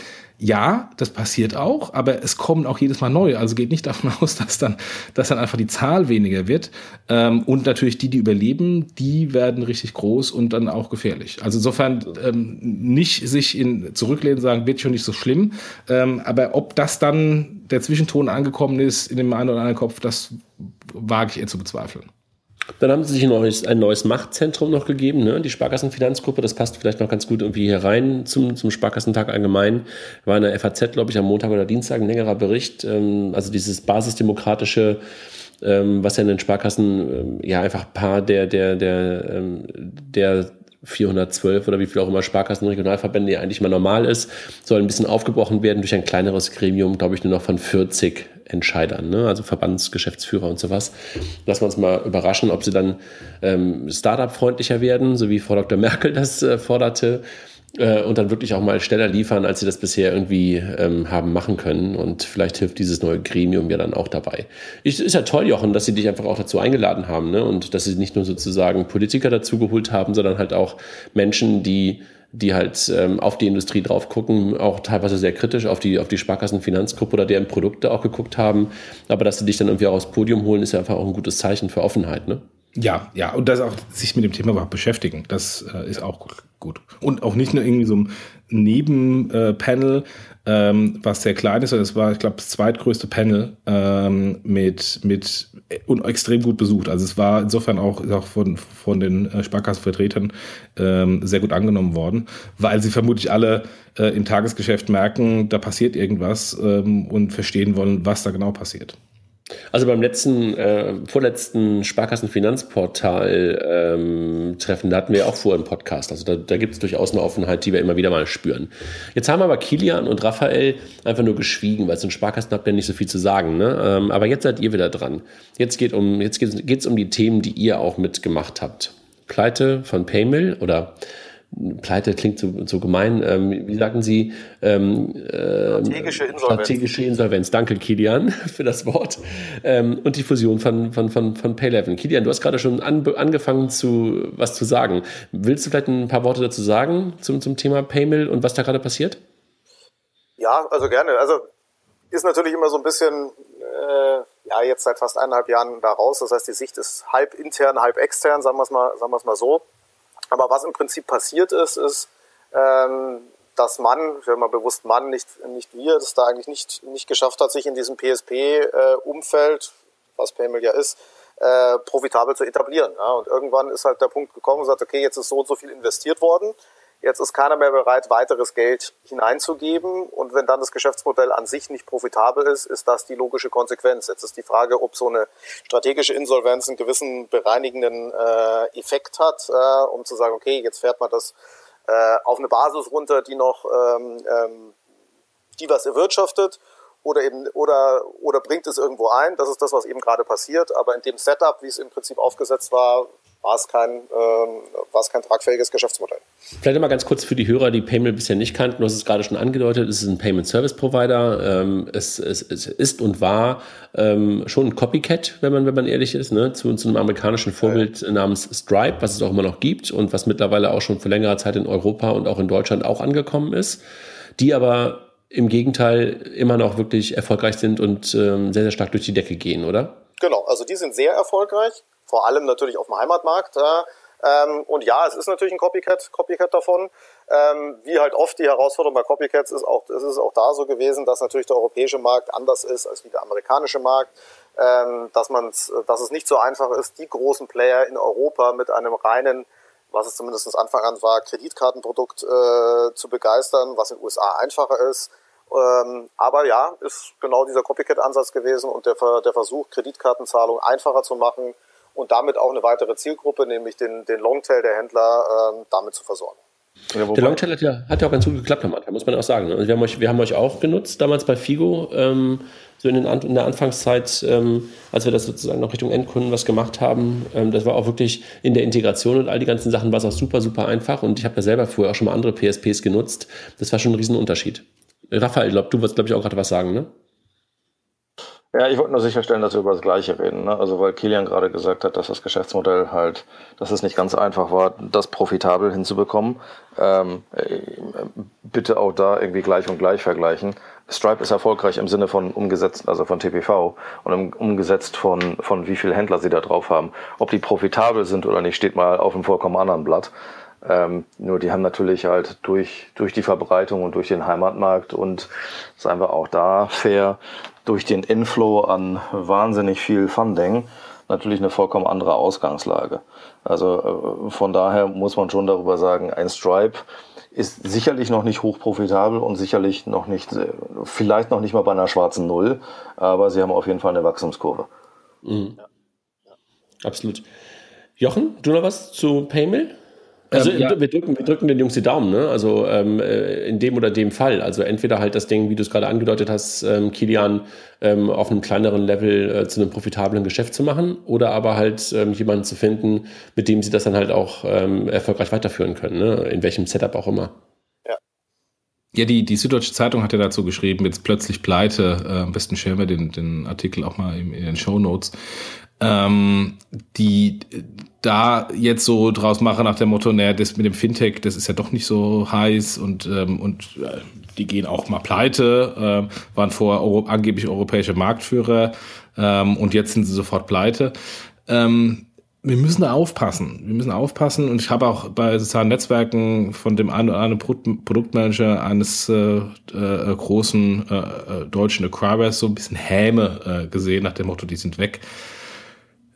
ja, das passiert auch, aber es kommen auch jedes Mal neue. Also geht nicht (laughs) davon aus, dass dann, dass dann einfach die Zahl weniger wird. Ähm, und natürlich die, die überleben, die werden richtig groß und dann auch gefährlich. Also insofern ähm, nicht sich in zurücklehnen, sagen, wird schon nicht so schlimm. Ähm, aber ob das dann der Zwischenton angekommen ist in dem einen oder anderen Kopf, das wage ich eher zu bezweifeln. Dann haben sie sich ein neues, ein neues Machtzentrum noch gegeben, ne? die Sparkassenfinanzgruppe. Das passt vielleicht noch ganz gut irgendwie hier rein zum, zum Sparkassentag allgemein. War in der FAZ, glaube ich, am Montag oder Dienstag ein längerer Bericht. Ähm, also dieses basisdemokratische, ähm, was ja in den Sparkassen ähm, ja einfach ein paar der, der, der, ähm, der 412 oder wie viel auch immer Sparkassen, Regionalverbände ja eigentlich mal normal ist, soll ein bisschen aufgebrochen werden durch ein kleineres Gremium, glaube ich, nur noch von 40 Entscheidern, ne? also Verbandsgeschäftsführer und sowas. Lassen wir uns mal überraschen, ob sie dann ähm, Startup-freundlicher werden, so wie Frau Dr. Merkel (laughs) das äh, forderte äh, und dann wirklich auch mal schneller liefern, als sie das bisher irgendwie ähm, haben machen können. Und vielleicht hilft dieses neue Gremium ja dann auch dabei. Ich, ist ja toll, Jochen, dass sie dich einfach auch dazu eingeladen haben ne? und dass sie nicht nur sozusagen Politiker dazu geholt haben, sondern halt auch Menschen, die die halt ähm, auf die Industrie drauf gucken, auch teilweise sehr kritisch auf die, auf die Sparkassenfinanzgruppe oder deren Produkte auch geguckt haben. Aber dass sie dich dann irgendwie auch aufs Podium holen, ist ja einfach auch ein gutes Zeichen für Offenheit, ne? Ja, ja, und das auch sich mit dem Thema überhaupt beschäftigen, das äh, ist auch gut. Und auch nicht nur irgendwie so ein Nebenpanel, äh, ähm, was sehr klein ist, sondern es war, ich glaube, das zweitgrößte Panel ähm, mit, mit und extrem gut besucht. Also es war insofern auch, auch von, von den äh, Sparkassenvertretern ähm, sehr gut angenommen worden, weil sie vermutlich alle äh, im Tagesgeschäft merken, da passiert irgendwas ähm, und verstehen wollen, was da genau passiert. Also beim letzten, äh, vorletzten Sparkassenfinanzportal-Treffen, ähm, da hatten wir auch vorher einen Podcast. Also da, da gibt es durchaus eine Offenheit, die wir immer wieder mal spüren. Jetzt haben aber Kilian und Raphael einfach nur geschwiegen, weil so ein Sparkassen habt ihr nicht so viel zu sagen. Ne? Ähm, aber jetzt seid ihr wieder dran. Jetzt geht um, jetzt geht's um die Themen, die ihr auch mitgemacht habt. Pleite von Paymill oder Pleite klingt so, so gemein. Ähm, wie sagen Sie? Ähm, äh, strategische Insolvenz. Strategische Insolvenz. Danke, Kilian, (laughs) für das Wort. Ähm, und die Fusion von, von, von, von Payleven. Kilian, du hast gerade schon an, angefangen, zu, was zu sagen. Willst du vielleicht ein paar Worte dazu sagen zum, zum Thema Paymill und was da gerade passiert? Ja, also gerne. Also ist natürlich immer so ein bisschen, äh, ja, jetzt seit fast eineinhalb Jahren da raus. Das heißt, die Sicht ist halb intern, halb extern, sagen wir es mal, sagen wir es mal so. Aber was im Prinzip passiert ist, ist, ähm, dass man, ich sage mal bewusst Mann, nicht, nicht wir, das da eigentlich nicht, nicht geschafft hat, sich in diesem PSP-Umfeld, äh, was Paymail ja ist, äh, profitabel zu etablieren. Ja? Und irgendwann ist halt der Punkt gekommen und sagt, okay, jetzt ist so und so viel investiert worden. Jetzt ist keiner mehr bereit, weiteres Geld hineinzugeben. Und wenn dann das Geschäftsmodell an sich nicht profitabel ist, ist das die logische Konsequenz. Jetzt ist die Frage, ob so eine strategische Insolvenz einen gewissen bereinigenden äh, Effekt hat, äh, um zu sagen, okay, jetzt fährt man das äh, auf eine Basis runter, die noch, ähm, ähm, die was erwirtschaftet oder eben oder oder bringt es irgendwo ein. Das ist das, was eben gerade passiert. Aber in dem Setup, wie es im Prinzip aufgesetzt war, war es kein, ähm, war es kein tragfähiges Geschäftsmodell. Vielleicht mal ganz kurz für die Hörer, die Payment bisher nicht kannten. Du hast es gerade schon angedeutet, es ist ein Payment Service Provider. Ähm, es, es, es, ist und war ähm, schon ein Copycat, wenn man, wenn man ehrlich ist, ne? zu, zu einem amerikanischen Vorbild ja. namens Stripe, was es auch immer noch gibt und was mittlerweile auch schon für längere Zeit in Europa und auch in Deutschland auch angekommen ist, die aber im Gegenteil immer noch wirklich erfolgreich sind und ähm, sehr, sehr stark durch die Decke gehen, oder? Genau, also die sind sehr erfolgreich vor allem natürlich auf dem Heimatmarkt. Ähm, und ja, es ist natürlich ein Copycat, Copycat davon. Ähm, wie halt oft die Herausforderung bei Copycats ist, auch, es ist auch da so gewesen, dass natürlich der europäische Markt anders ist als wie der amerikanische Markt. Ähm, dass, dass es nicht so einfach ist, die großen Player in Europa mit einem reinen, was es zumindest Anfang an war, Kreditkartenprodukt äh, zu begeistern, was in den USA einfacher ist. Ähm, aber ja, ist genau dieser Copycat-Ansatz gewesen und der, der Versuch, Kreditkartenzahlung einfacher zu machen, und damit auch eine weitere Zielgruppe, nämlich den, den Longtail der Händler, ähm, damit zu versorgen. Ja, der Longtail hat ja, hat ja auch ganz gut geklappt am Anfang, muss man auch sagen. Also wir, haben euch, wir haben euch auch genutzt, damals bei Figo, ähm, so in, den, in, der Anfangszeit, ähm, als wir das sozusagen noch Richtung Endkunden was gemacht haben. Ähm, das war auch wirklich in der Integration und all die ganzen Sachen war es auch super, super einfach. Und ich habe ja selber vorher auch schon mal andere PSPs genutzt. Das war schon ein Riesenunterschied. Raphael, glaub, du wirst, glaube ich, auch gerade was sagen, ne? Ja, ich wollte nur sicherstellen, dass wir über das Gleiche reden. Ne? Also weil Kilian gerade gesagt hat, dass das Geschäftsmodell halt, dass es nicht ganz einfach war, das profitabel hinzubekommen. Ähm, äh, bitte auch da irgendwie gleich und gleich vergleichen. Stripe ist erfolgreich im Sinne von umgesetzt, also von TPV und umgesetzt von, von wie viele Händler sie da drauf haben. Ob die profitabel sind oder nicht, steht mal auf einem vollkommen anderen Blatt. Ähm, nur die haben natürlich halt durch, durch die Verbreitung und durch den Heimatmarkt und seien wir auch da fair, durch den Inflow an wahnsinnig viel Funding natürlich eine vollkommen andere Ausgangslage. Also äh, von daher muss man schon darüber sagen, ein Stripe ist sicherlich noch nicht hochprofitabel und sicherlich noch nicht, äh, vielleicht noch nicht mal bei einer schwarzen Null, aber sie haben auf jeden Fall eine Wachstumskurve. Mhm. Absolut. Jochen, du noch was zu Paymill? Also ähm, ja. wir, drücken, wir drücken den Jungs die Daumen, ne? Also ähm, äh, in dem oder dem Fall. Also entweder halt das Ding, wie du es gerade angedeutet hast, ähm, Kilian ähm, auf einem kleineren Level äh, zu einem profitablen Geschäft zu machen, oder aber halt ähm, jemanden zu finden, mit dem sie das dann halt auch ähm, erfolgreich weiterführen können, ne? In welchem Setup auch immer. Ja. Die, die Süddeutsche Zeitung hat ja dazu geschrieben, jetzt plötzlich pleite. Äh, am besten stellen wir den, den Artikel auch mal in, in den Show Notes ähm, die da jetzt so draus machen nach dem Motto, naja, das mit dem Fintech, das ist ja doch nicht so heiß und, ähm, und äh, die gehen auch mal pleite, äh, waren vorher Euro, angeblich europäische Marktführer ähm, und jetzt sind sie sofort pleite. Ähm, wir müssen da aufpassen. Wir müssen aufpassen. Und ich habe auch bei sozialen Netzwerken von dem einen oder anderen Produktmanager eines äh, äh, großen äh, äh, deutschen Acquirers so ein bisschen Häme äh, gesehen, nach dem Motto, die sind weg.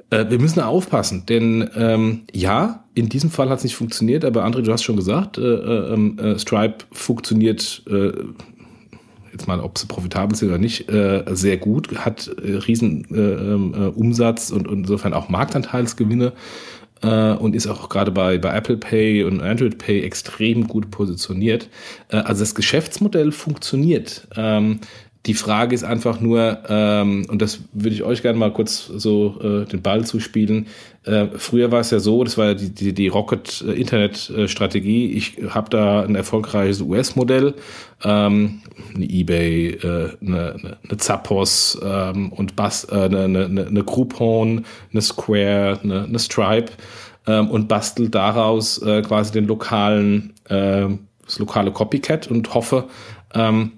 Äh, wir müssen aufpassen, denn ähm, ja, in diesem Fall hat es nicht funktioniert, aber André, du hast schon gesagt, äh, äh, ähm, äh Stripe funktioniert äh, jetzt mal, ob sie profitabel sind oder nicht, äh, sehr gut, hat äh, riesen äh, ähm, äh, Umsatz und, und insofern auch Marktanteilsgewinne äh, und ist auch gerade bei, bei Apple Pay und Android Pay extrem gut positioniert. Äh, also das Geschäftsmodell funktioniert. Ähm, die Frage ist einfach nur, ähm, und das würde ich euch gerne mal kurz so äh, den Ball zuspielen. Äh, früher war es ja so, das war ja die, die, die Rocket-Internet-Strategie. Ich habe da ein erfolgreiches US-Modell, ähm, eine eBay, äh, eine, eine, eine Zappos ähm, und Bas, äh, eine, eine, eine Groupon, eine Square, eine, eine Stripe ähm, und bastel daraus äh, quasi den lokalen, äh, das lokale Copycat und hoffe, ähm,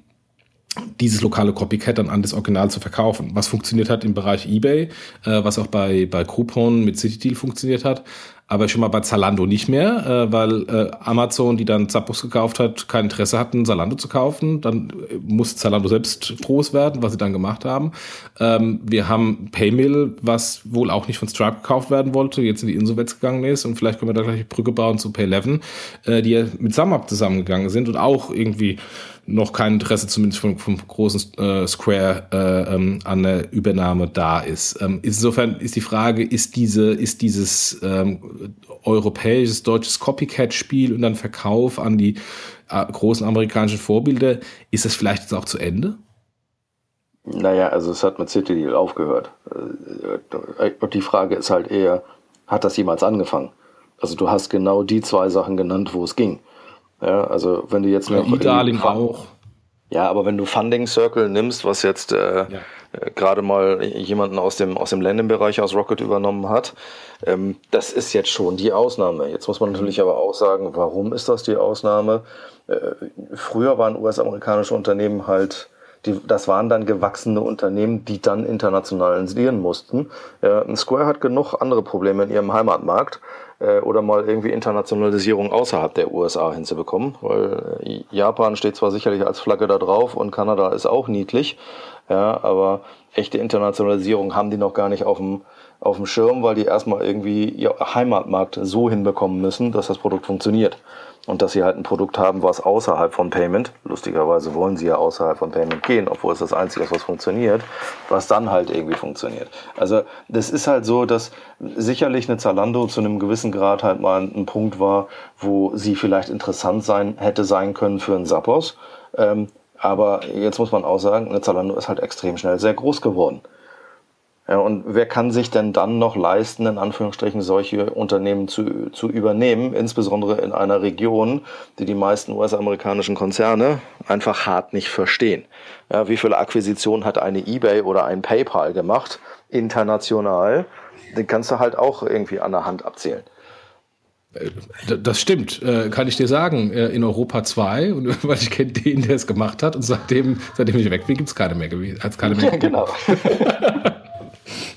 dieses lokale Copycat dann an das Original zu verkaufen. Was funktioniert hat im Bereich eBay, äh, was auch bei, bei Groupon mit CityDeal funktioniert hat, aber schon mal bei Zalando nicht mehr, äh, weil äh, Amazon, die dann Zappos gekauft hat, kein Interesse hatten, Zalando zu kaufen. Dann äh, muss Zalando selbst groß werden, was sie dann gemacht haben. Ähm, wir haben Paymill, was wohl auch nicht von Stripe gekauft werden wollte, jetzt in die Insolvenz gegangen ist und vielleicht können wir da gleich eine Brücke bauen zu Pay11, äh, die ja mit SumUp zusammengegangen sind und auch irgendwie noch kein Interesse, zumindest vom, vom großen äh, Square, äh, ähm, an der Übernahme da ist. Ähm, insofern ist die Frage, ist diese, ist dieses ähm, europäisches, deutsches Copycat-Spiel und dann Verkauf an die äh, großen amerikanischen Vorbilder, ist das vielleicht jetzt auch zu Ende? Naja, also es hat mit City Deal aufgehört. Äh, und die Frage ist halt eher, hat das jemals angefangen? Also du hast genau die zwei Sachen genannt, wo es ging. Ja, also wenn du jetzt noch E-Darling auch. Ja, aber wenn du Funding Circle nimmst, was jetzt äh, ja. äh, gerade mal jemanden aus dem aus dem Landing-Bereich aus Rocket übernommen hat, ähm, das ist jetzt schon die Ausnahme. Jetzt muss man natürlich aber auch sagen, warum ist das die Ausnahme? Äh, früher waren US-amerikanische Unternehmen halt die, das waren dann gewachsene Unternehmen, die dann internationalisieren mussten. Ja, Square hat genug andere Probleme in ihrem Heimatmarkt äh, oder mal irgendwie Internationalisierung außerhalb der USA hinzubekommen, weil äh, Japan steht zwar sicherlich als Flagge da drauf und Kanada ist auch niedlich, ja, aber echte Internationalisierung haben die noch gar nicht auf dem auf dem Schirm, weil die erstmal irgendwie ihr Heimatmarkt so hinbekommen müssen, dass das Produkt funktioniert und dass sie halt ein Produkt haben, was außerhalb von Payment, lustigerweise wollen sie ja außerhalb von Payment gehen, obwohl es das Einzige ist, was funktioniert, was dann halt irgendwie funktioniert. Also das ist halt so, dass sicherlich eine Zalando zu einem gewissen Grad halt mal ein Punkt war, wo sie vielleicht interessant sein hätte sein können für einen Zappos. Ähm, aber jetzt muss man auch sagen, eine Zalando ist halt extrem schnell sehr groß geworden. Ja, und wer kann sich denn dann noch leisten, in Anführungsstrichen solche Unternehmen zu, zu übernehmen, insbesondere in einer Region, die die meisten US-amerikanischen Konzerne einfach hart nicht verstehen? Ja, wie viele Akquisitionen hat eine eBay oder ein PayPal gemacht, international? Den kannst du halt auch irgendwie an der Hand abzählen. Äh, das stimmt, äh, kann ich dir sagen. Äh, in Europa zwei, (laughs) weil ich kenne den, der es gemacht hat, und seitdem, seitdem ich weg bin, gibt es keine mehr gewesen. Keine (laughs) mehr ja, genau. (laughs)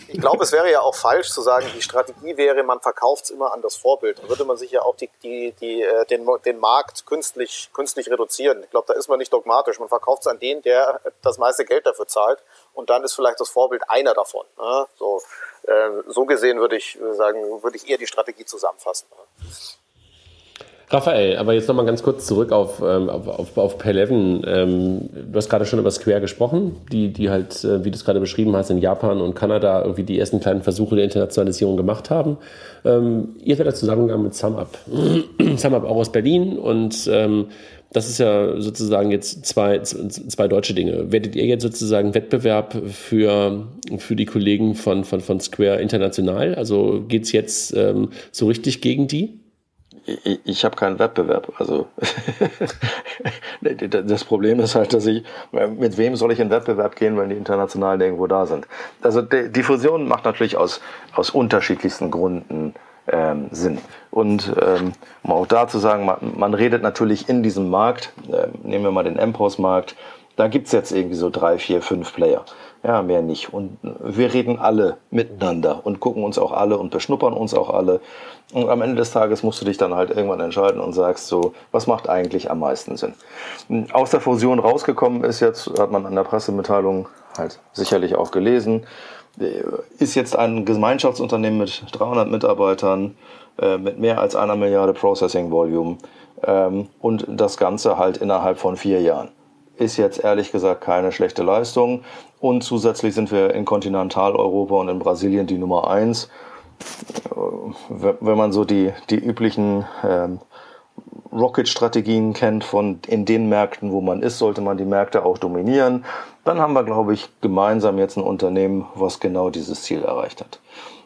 Ich glaube, es wäre ja auch falsch zu sagen, die Strategie wäre, man verkauft es immer an das Vorbild. Dann würde man sich ja auch die, die, die, äh, den, den Markt künstlich, künstlich reduzieren. Ich glaube, da ist man nicht dogmatisch. Man verkauft es an den, der das meiste Geld dafür zahlt. Und dann ist vielleicht das Vorbild einer davon. Ne? So, äh, so gesehen würde ich sagen, würde ich eher die Strategie zusammenfassen. Raphael, aber jetzt nochmal ganz kurz zurück auf, ähm, auf, auf, auf Pay11. Ähm, du hast gerade schon über Square gesprochen, die, die halt, äh, wie du es gerade beschrieben hast, in Japan und Kanada irgendwie die ersten kleinen Versuche der Internationalisierung gemacht haben. Ähm, ihr seid da zusammengegangen mit SumUp. (clears throat) SumUp auch aus Berlin und ähm, das ist ja sozusagen jetzt zwei, zwei deutsche Dinge. Werdet ihr jetzt sozusagen Wettbewerb für, für die Kollegen von, von, von Square international? Also geht es jetzt ähm, so richtig gegen die? Ich, ich habe keinen Wettbewerb. Also (laughs) das Problem ist halt, dass ich mit wem soll ich in Wettbewerb gehen, wenn die internationalen irgendwo da sind. Also die Fusion macht natürlich aus aus unterschiedlichsten Gründen ähm, Sinn. Und ähm, um auch da zu sagen, man, man redet natürlich in diesem Markt, äh, nehmen wir mal den MPOS-Markt, da gibt's jetzt irgendwie so drei, vier, fünf Player. Ja, mehr nicht. Und wir reden alle miteinander und gucken uns auch alle und beschnuppern uns auch alle. Und am Ende des Tages musst du dich dann halt irgendwann entscheiden und sagst so, was macht eigentlich am meisten Sinn? Aus der Fusion rausgekommen ist jetzt, hat man an der Pressemitteilung halt sicherlich auch gelesen, ist jetzt ein Gemeinschaftsunternehmen mit 300 Mitarbeitern, äh, mit mehr als einer Milliarde Processing Volume ähm, und das Ganze halt innerhalb von vier Jahren ist jetzt ehrlich gesagt keine schlechte Leistung. Und zusätzlich sind wir in Kontinentaleuropa und in Brasilien die Nummer eins. Äh, wenn man so die, die üblichen ähm, Rocket-Strategien kennt von in den Märkten, wo man ist, sollte man die Märkte auch dominieren. Dann haben wir, glaube ich, gemeinsam jetzt ein Unternehmen, was genau dieses Ziel erreicht hat.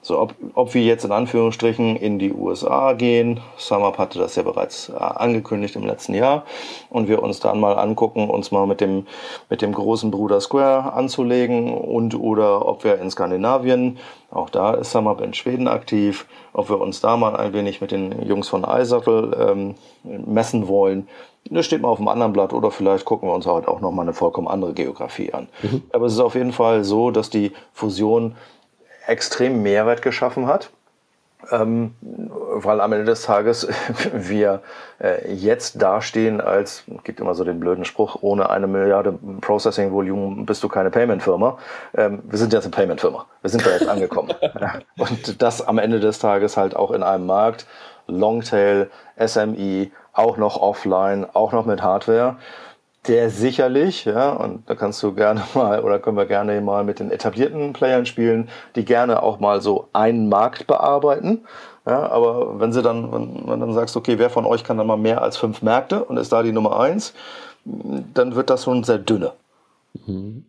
So, ob, ob wir jetzt in Anführungsstrichen in die USA gehen, SumUp hatte das ja bereits äh, angekündigt im letzten Jahr, und wir uns dann mal angucken, uns mal mit dem, mit dem großen Bruder Square anzulegen und oder ob wir in Skandinavien, auch da ist SumUp in Schweden aktiv, ob wir uns da mal ein wenig mit den Jungs von iSattel ähm, messen wollen. Das steht mal auf dem anderen Blatt oder vielleicht gucken wir uns halt auch nochmal eine vollkommen andere Geografie an. Mhm. Aber es ist auf jeden Fall so, dass die Fusion extrem Mehrwert geschaffen hat. Ähm, weil am Ende des Tages (laughs) wir äh, jetzt dastehen als, gibt immer so den blöden Spruch, ohne eine Milliarde Processing Volume bist du keine Payment-Firma. Ähm, wir sind jetzt eine Payment-Firma. Wir sind da jetzt angekommen. (laughs) Und das am Ende des Tages halt auch in einem Markt, Longtail, SME, auch noch offline, auch noch mit Hardware der sicherlich, ja, und da kannst du gerne (laughs) mal oder können wir gerne mal mit den etablierten Playern spielen, die gerne auch mal so einen Markt bearbeiten. Ja, aber wenn sie dann, wenn, wenn dann sagst, okay, wer von euch kann dann mal mehr als fünf Märkte und ist da die Nummer eins, dann wird das schon sehr dünne. Mhm.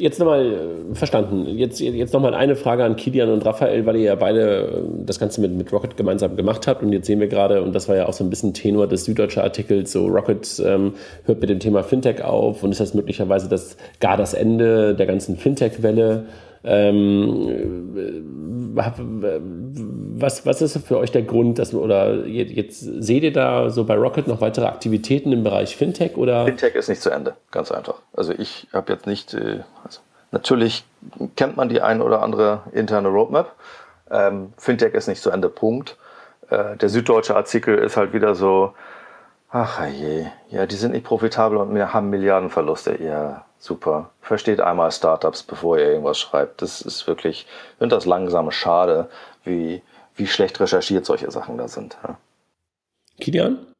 Jetzt nochmal äh, verstanden. Jetzt, jetzt nochmal eine Frage an Kilian und Raphael, weil ihr ja beide äh, das Ganze mit, mit Rocket gemeinsam gemacht habt. Und jetzt sehen wir gerade, und das war ja auch so ein bisschen Tenor des süddeutschen Artikels, so Rocket ähm, hört mit dem Thema Fintech auf und ist das möglicherweise das, gar das Ende der ganzen Fintech-Welle. Ähm, was, was ist für euch der Grund, dass oder jetzt seht ihr da so bei Rocket noch weitere Aktivitäten im Bereich Fintech oder? Fintech ist nicht zu Ende, ganz einfach. Also ich habe jetzt nicht, äh, also natürlich kennt man die ein oder andere interne Roadmap. Ähm, Fintech ist nicht zu Ende, Punkt. Äh, der süddeutsche Artikel ist halt wieder so, ach je, ja, die sind nicht profitabel und wir haben Milliardenverluste. Ja, Super. Versteht einmal Startups, bevor ihr irgendwas schreibt. Das ist wirklich, ich finde das langsam schade, wie, wie schlecht recherchiert solche Sachen da sind. Ja. Kilian?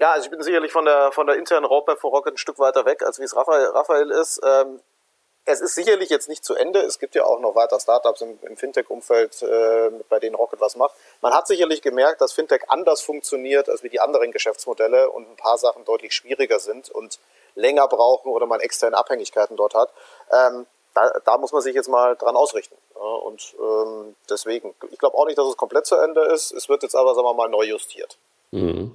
Ja, also ich bin sicherlich von der, von der internen Roadmap von Rocket ein Stück weiter weg, als wie es Raphael, Raphael ist. Ähm, es ist sicherlich jetzt nicht zu Ende. Es gibt ja auch noch weiter Startups im, im Fintech-Umfeld, äh, bei denen Rocket was macht. Man hat sicherlich gemerkt, dass Fintech anders funktioniert als wie die anderen Geschäftsmodelle und ein paar Sachen deutlich schwieriger sind und länger brauchen oder man externe Abhängigkeiten dort hat. Ähm, da, da, muss man sich jetzt mal dran ausrichten. Ja, und ähm, deswegen, ich glaube auch nicht, dass es komplett zu Ende ist. Es wird jetzt aber, sagen wir mal, neu justiert. Mhm.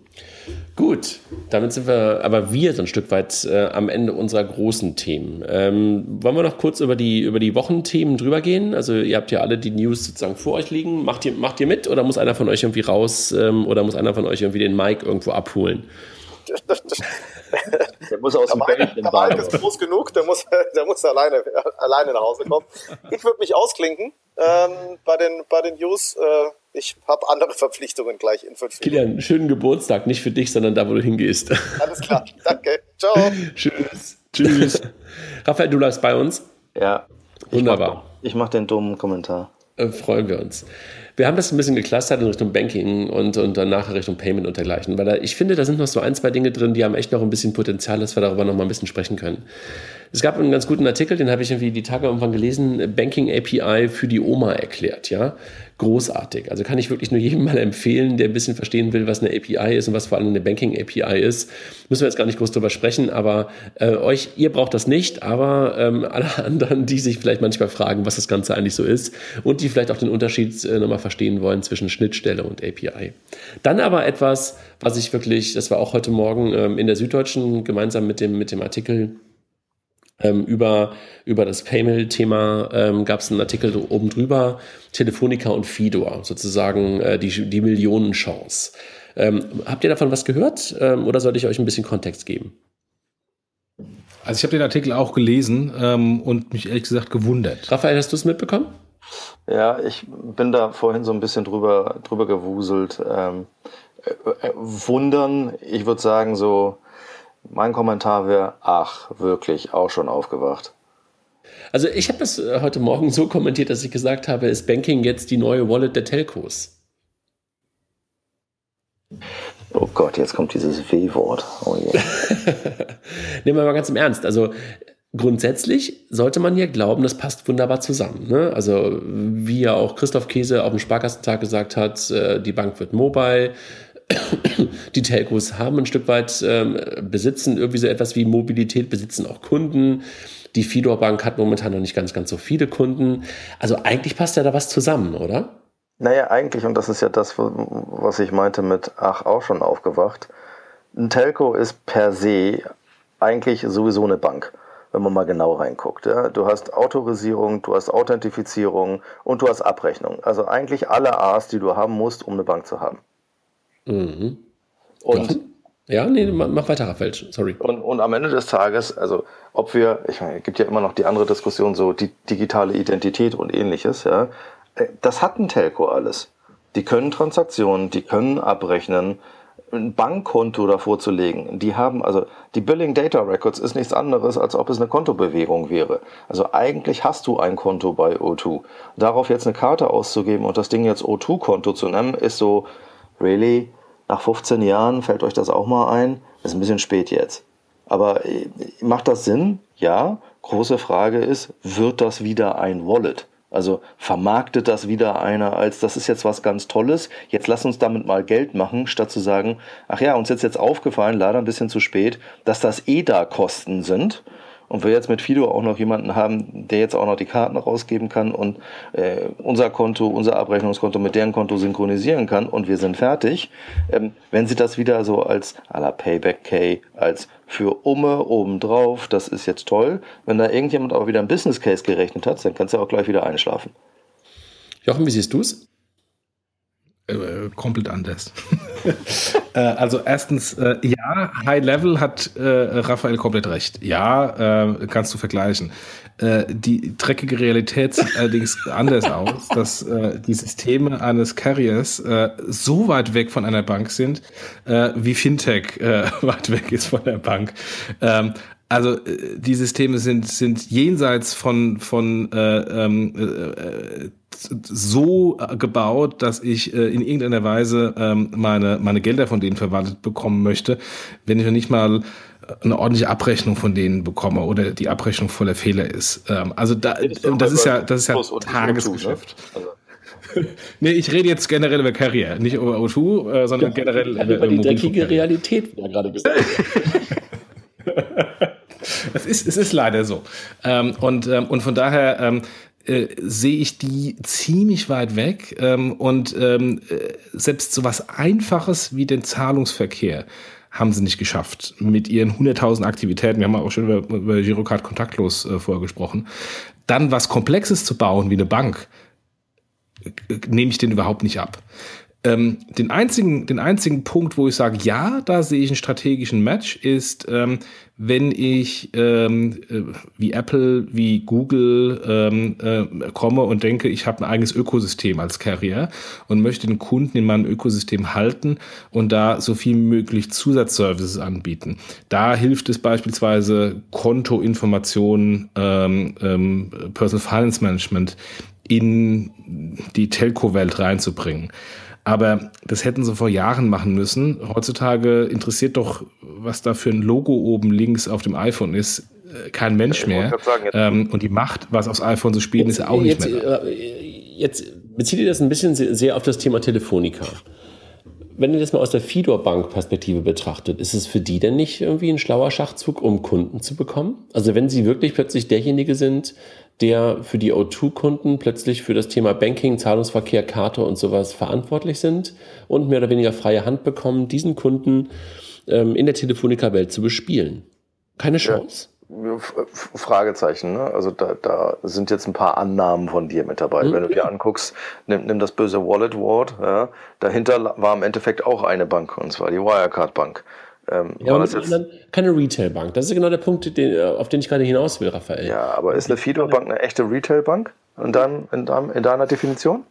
Gut, damit sind wir, aber wir so ein Stück weit äh, am Ende unserer großen Themen. Ähm, wollen wir noch kurz über die, über die Wochenthemen drüber gehen? Also ihr habt ja alle die News sozusagen vor euch liegen. Macht ihr, macht ihr mit oder muss einer von euch irgendwie raus ähm, oder muss einer von euch irgendwie den Mike irgendwo abholen? (laughs) Der muss aus dem Bett Der ist groß genug, der muss, (laughs) der muss alleine, alleine nach Hause kommen. Ich würde mich ausklinken ähm, bei, den, bei den News. Äh, ich habe andere Verpflichtungen gleich in fünf Minuten. Kilian, schönen Geburtstag, nicht für dich, sondern da, wo du hingehst. Alles klar, (laughs) danke. Ciao. Tschüss. Tschüss. (laughs) Raphael, du bleibst bei uns. Ja. Wunderbar. Ich mache mach den dummen Kommentar. Äh, freuen wir uns. Wir haben das ein bisschen geclustert in Richtung Banking und, und dann nachher Richtung Payment und dergleichen, weil da, ich finde, da sind noch so ein, zwei Dinge drin, die haben echt noch ein bisschen Potenzial, dass wir darüber noch mal ein bisschen sprechen können. Es gab einen ganz guten Artikel, den habe ich irgendwie die Tage irgendwann gelesen, Banking API für die Oma erklärt, ja großartig. Also kann ich wirklich nur jedem mal empfehlen, der ein bisschen verstehen will, was eine API ist und was vor allem eine Banking API ist. Müssen wir jetzt gar nicht groß drüber sprechen, aber äh, euch, ihr braucht das nicht, aber ähm, alle anderen, die sich vielleicht manchmal fragen, was das Ganze eigentlich so ist und die vielleicht auch den Unterschied äh, nochmal verstehen wollen zwischen Schnittstelle und API. Dann aber etwas, was ich wirklich, das war auch heute Morgen ähm, in der Süddeutschen gemeinsam mit dem, mit dem Artikel ähm, über, über das Paymail-Thema ähm, gab es einen Artikel oben drüber, Telefonica und Fidor, sozusagen äh, die, die Millionenchance. Ähm, habt ihr davon was gehört ähm, oder sollte ich euch ein bisschen Kontext geben? Also ich habe den Artikel auch gelesen ähm, und mich ehrlich gesagt gewundert. Raphael, hast du es mitbekommen? Ja, ich bin da vorhin so ein bisschen drüber, drüber gewuselt. Ähm, äh, äh, wundern, ich würde sagen so mein Kommentar wäre, ach, wirklich, auch schon aufgewacht. Also ich habe das äh, heute Morgen so kommentiert, dass ich gesagt habe, ist Banking jetzt die neue Wallet der Telcos? Oh Gott, jetzt kommt dieses W-Wort. Oh yeah. (laughs) Nehmen wir mal ganz im Ernst. Also grundsätzlich sollte man ja glauben, das passt wunderbar zusammen. Ne? Also wie ja auch Christoph Käse auf dem Sparkassentag gesagt hat, äh, die Bank wird mobile. (coughs) Die Telcos haben ein Stück weit ähm, besitzen irgendwie so etwas wie Mobilität, besitzen auch Kunden. Die Fidor Bank hat momentan noch nicht ganz, ganz so viele Kunden. Also eigentlich passt ja da was zusammen, oder? Naja, eigentlich, und das ist ja das, was ich meinte mit, ach, auch schon aufgewacht. Ein Telco ist per se eigentlich sowieso eine Bank, wenn man mal genau reinguckt. Ja? Du hast Autorisierung, du hast Authentifizierung und du hast Abrechnung. Also eigentlich alle A's, die du haben musst, um eine Bank zu haben. Mhm. Und ja, nee, mach weiter, Raphael, sorry. Und, und am Ende des Tages, also ob wir, ich meine, es gibt ja immer noch die andere Diskussion, so die digitale Identität und ähnliches, ja. Äh, das hat ein Telco alles. Die können Transaktionen, die können abrechnen, ein Bankkonto davor zu legen. Die haben, also die Billing Data Records ist nichts anderes, als ob es eine Kontobewegung wäre. Also eigentlich hast du ein Konto bei O2. Darauf jetzt eine Karte auszugeben und das Ding jetzt O2-Konto zu nennen, ist so, really? Nach 15 Jahren fällt euch das auch mal ein? ist ein bisschen spät jetzt. Aber äh, macht das Sinn? Ja. Große Frage ist, wird das wieder ein Wallet? Also vermarktet das wieder einer als, das ist jetzt was ganz Tolles, jetzt lass uns damit mal Geld machen, statt zu sagen, ach ja, uns ist jetzt aufgefallen, leider ein bisschen zu spät, dass das EDA-Kosten sind und wir jetzt mit Fido auch noch jemanden haben, der jetzt auch noch die Karten rausgeben kann und äh, unser Konto, unser Abrechnungskonto mit deren Konto synchronisieren kann und wir sind fertig. Ähm, wenn sie das wieder so als à la Payback K, als für Umme obendrauf, das ist jetzt toll. Wenn da irgendjemand auch wieder ein Business Case gerechnet hat, dann kannst du auch gleich wieder einschlafen. Jochen, wie siehst du es? Äh, komplett anders. (laughs) äh, also erstens, äh, ja, High Level hat äh, Raphael komplett recht. Ja, äh, kannst du vergleichen. Äh, die dreckige Realität sieht (laughs) allerdings anders aus, dass die Systeme eines Carriers so weit weg von einer Bank sind, wie Fintech (laughs) weit weg ist von der Bank. Ähm, also die Systeme sind sind jenseits von von äh, ähm, äh, so gebaut, dass ich äh, in irgendeiner Weise ähm, meine, meine Gelder von denen verwaltet bekommen möchte, wenn ich noch nicht mal eine ordentliche Abrechnung von denen bekomme oder die Abrechnung voller Fehler ist. Ähm, also da, das, das ist ja, das ist ja Tagesgeschäft. Also. (laughs) nee, ich rede jetzt generell über Carrier, nicht über O2, äh, sondern ja, generell über, über die dreckige Realität, wie er gerade gesagt (laughs) Es ist, es ist leider so. Ähm, und, ähm, und von daher ähm, äh, sehe ich die ziemlich weit weg ähm, und ähm, äh, selbst so was Einfaches wie den Zahlungsverkehr haben sie nicht geschafft mit ihren 100.000 Aktivitäten. Wir haben auch schon über, über Girocard kontaktlos äh, vorher gesprochen. Dann was Komplexes zu bauen wie eine Bank, äh, nehme ich den überhaupt nicht ab. Ähm, den, einzigen, den einzigen Punkt, wo ich sage, ja, da sehe ich einen strategischen Match, ist, ähm, wenn ich ähm, äh, wie Apple, wie Google ähm, äh, komme und denke, ich habe ein eigenes Ökosystem als Carrier und möchte den Kunden in meinem Ökosystem halten und da so viel möglich Zusatzservices anbieten. Da hilft es beispielsweise Kontoinformationen, ähm, ähm, Personal Finance Management in die Telco-Welt reinzubringen. Aber das hätten sie vor Jahren machen müssen. Heutzutage interessiert doch, was da für ein Logo oben links auf dem iPhone ist, äh, kein Mensch mehr. Sagen, ähm, und die Macht, was aufs iPhone zu spielen, jetzt, ist ja auch nicht jetzt, mehr. Äh, jetzt bezieht ihr das ein bisschen sehr auf das Thema Telefonica. Wenn ihr das mal aus der Fidor-Bank-Perspektive betrachtet, ist es für die denn nicht irgendwie ein schlauer Schachzug, um Kunden zu bekommen? Also wenn sie wirklich plötzlich derjenige sind, der für die O2-Kunden plötzlich für das Thema Banking, Zahlungsverkehr, Karte und sowas verantwortlich sind und mehr oder weniger freie Hand bekommen, diesen Kunden ähm, in der Telefonica-Welt zu bespielen. Keine Chance. Ja. Fragezeichen, ne? Also da, da sind jetzt ein paar Annahmen von dir mit dabei. Mhm. Wenn du dir anguckst, nimm, nimm das böse Wallet Ward, ja? dahinter war im Endeffekt auch eine Bank, und zwar die Wirecard Bank. Ähm, ja, aber dann keine Retailbank. Das ist genau der Punkt, den, äh, auf den ich gerade hinaus will, Raphael. Ja, aber ist eine Fido-Bank eine echte Retailbank in, deinem, in, in deiner Definition?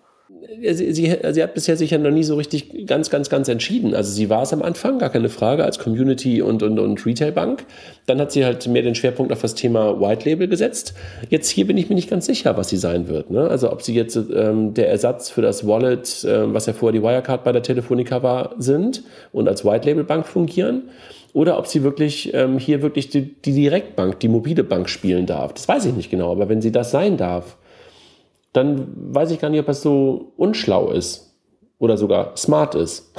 Sie, sie, sie, hat bisher sich ja noch nie so richtig ganz, ganz, ganz entschieden. Also sie war es am Anfang, gar keine Frage, als Community und, und, und Retailbank. Dann hat sie halt mehr den Schwerpunkt auf das Thema White Label gesetzt. Jetzt hier bin ich mir nicht ganz sicher, was sie sein wird. Ne? Also ob sie jetzt ähm, der Ersatz für das Wallet, äh, was ja vorher die Wirecard bei der Telefonica war, sind und als White Label Bank fungieren oder ob sie wirklich ähm, hier wirklich die, die Direktbank, die mobile Bank spielen darf. Das weiß ich nicht genau, aber wenn sie das sein darf, dann weiß ich gar nicht, ob das so unschlau ist oder sogar smart ist.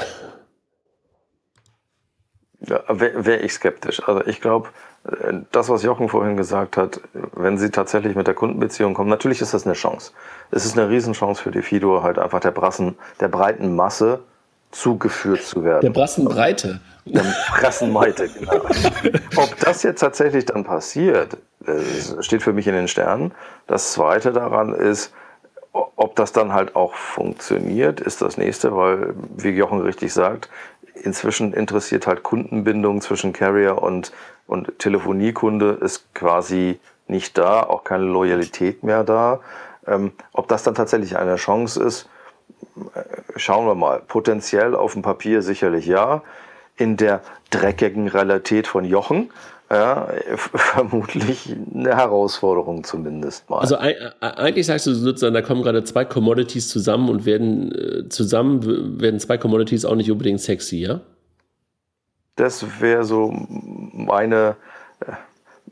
Ja, Wäre wär ich skeptisch. Also ich glaube, äh, das, was Jochen vorhin gesagt hat, wenn sie tatsächlich mit der Kundenbeziehung kommen, natürlich ist das eine Chance. Es ist eine Riesenchance für die Fido, halt einfach der, Brassen, der breiten Masse zugeführt zu werden. Der Brassenbreite. Der Brassenmeite, genau. (laughs) Ob das jetzt tatsächlich dann passiert, steht für mich in den Sternen. Das Zweite daran ist, ob das dann halt auch funktioniert, ist das nächste, weil, wie Jochen richtig sagt, inzwischen interessiert halt Kundenbindung zwischen Carrier und, und Telefoniekunde ist quasi nicht da, auch keine Loyalität mehr da. Ähm, ob das dann tatsächlich eine Chance ist, äh, schauen wir mal. Potenziell auf dem Papier sicherlich ja. In der dreckigen Realität von Jochen ja, (laughs) vermutlich eine Herausforderung zumindest mal. Also eigentlich sagst du sozusagen, da kommen gerade zwei Commodities zusammen und werden äh, zusammen werden zwei Commodities auch nicht unbedingt sexy, ja? Das wäre so meine äh,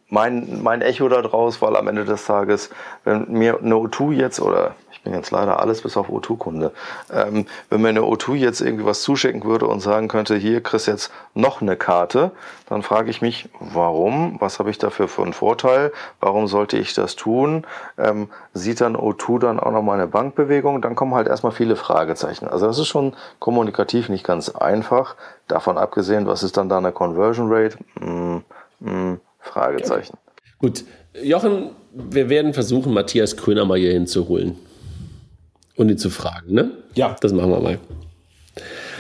mein, mein Echo daraus, weil am Ende des Tages, wenn mir eine O2 jetzt oder bin jetzt leider alles bis auf O2-Kunde. Ähm, wenn mir eine O2 jetzt irgendwie was zuschicken würde und sagen könnte, hier kriegst jetzt noch eine Karte, dann frage ich mich, warum? Was habe ich dafür für einen Vorteil? Warum sollte ich das tun? Ähm, sieht dann O2 dann auch noch meine Bankbewegung? Dann kommen halt erstmal viele Fragezeichen. Also das ist schon kommunikativ nicht ganz einfach. Davon abgesehen, was ist dann da eine Conversion Rate? Hm, hm, Fragezeichen. Gut, Jochen, wir werden versuchen, Matthias Kröner mal hier hinzuholen und ihn zu fragen, ne? Ja. Das machen wir mal.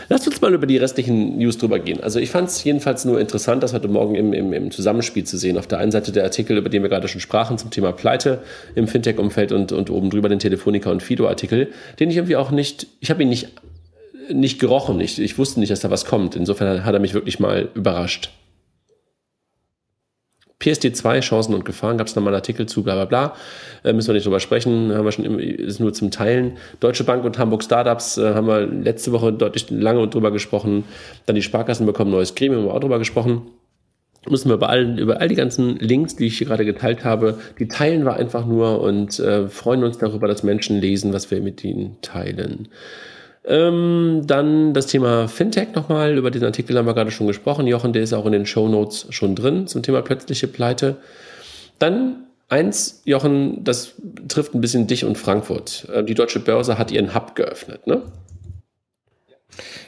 Lass uns mal über die restlichen News drüber gehen. Also ich fand es jedenfalls nur interessant, das heute Morgen im, im, im, Zusammenspiel zu sehen. Auf der einen Seite der Artikel, über den wir gerade schon sprachen, zum Thema Pleite im Fintech-Umfeld und, und oben drüber den Telefonica und Fido-Artikel, den ich irgendwie auch nicht, ich habe ihn nicht, nicht gerochen. Ich, ich wusste nicht, dass da was kommt. Insofern hat er mich wirklich mal überrascht. PSD2, Chancen und Gefahren, gab es nochmal einen Artikel zu, bla bla bla. Äh, müssen wir nicht drüber sprechen, haben wir schon, ist nur zum Teilen. Deutsche Bank und Hamburg Startups äh, haben wir letzte Woche deutlich lange drüber gesprochen. Dann die Sparkassen bekommen neues Gremium, haben wir auch drüber gesprochen. Müssen wir über all, über all die ganzen Links, die ich hier gerade geteilt habe, die teilen wir einfach nur und äh, freuen uns darüber, dass Menschen lesen, was wir mit ihnen teilen. Ähm, dann das Thema Fintech nochmal, über den Artikel haben wir gerade schon gesprochen. Jochen, der ist auch in den Show Notes schon drin zum Thema plötzliche Pleite. Dann eins, Jochen, das trifft ein bisschen dich und Frankfurt. Äh, die Deutsche Börse hat ihren Hub geöffnet, ne?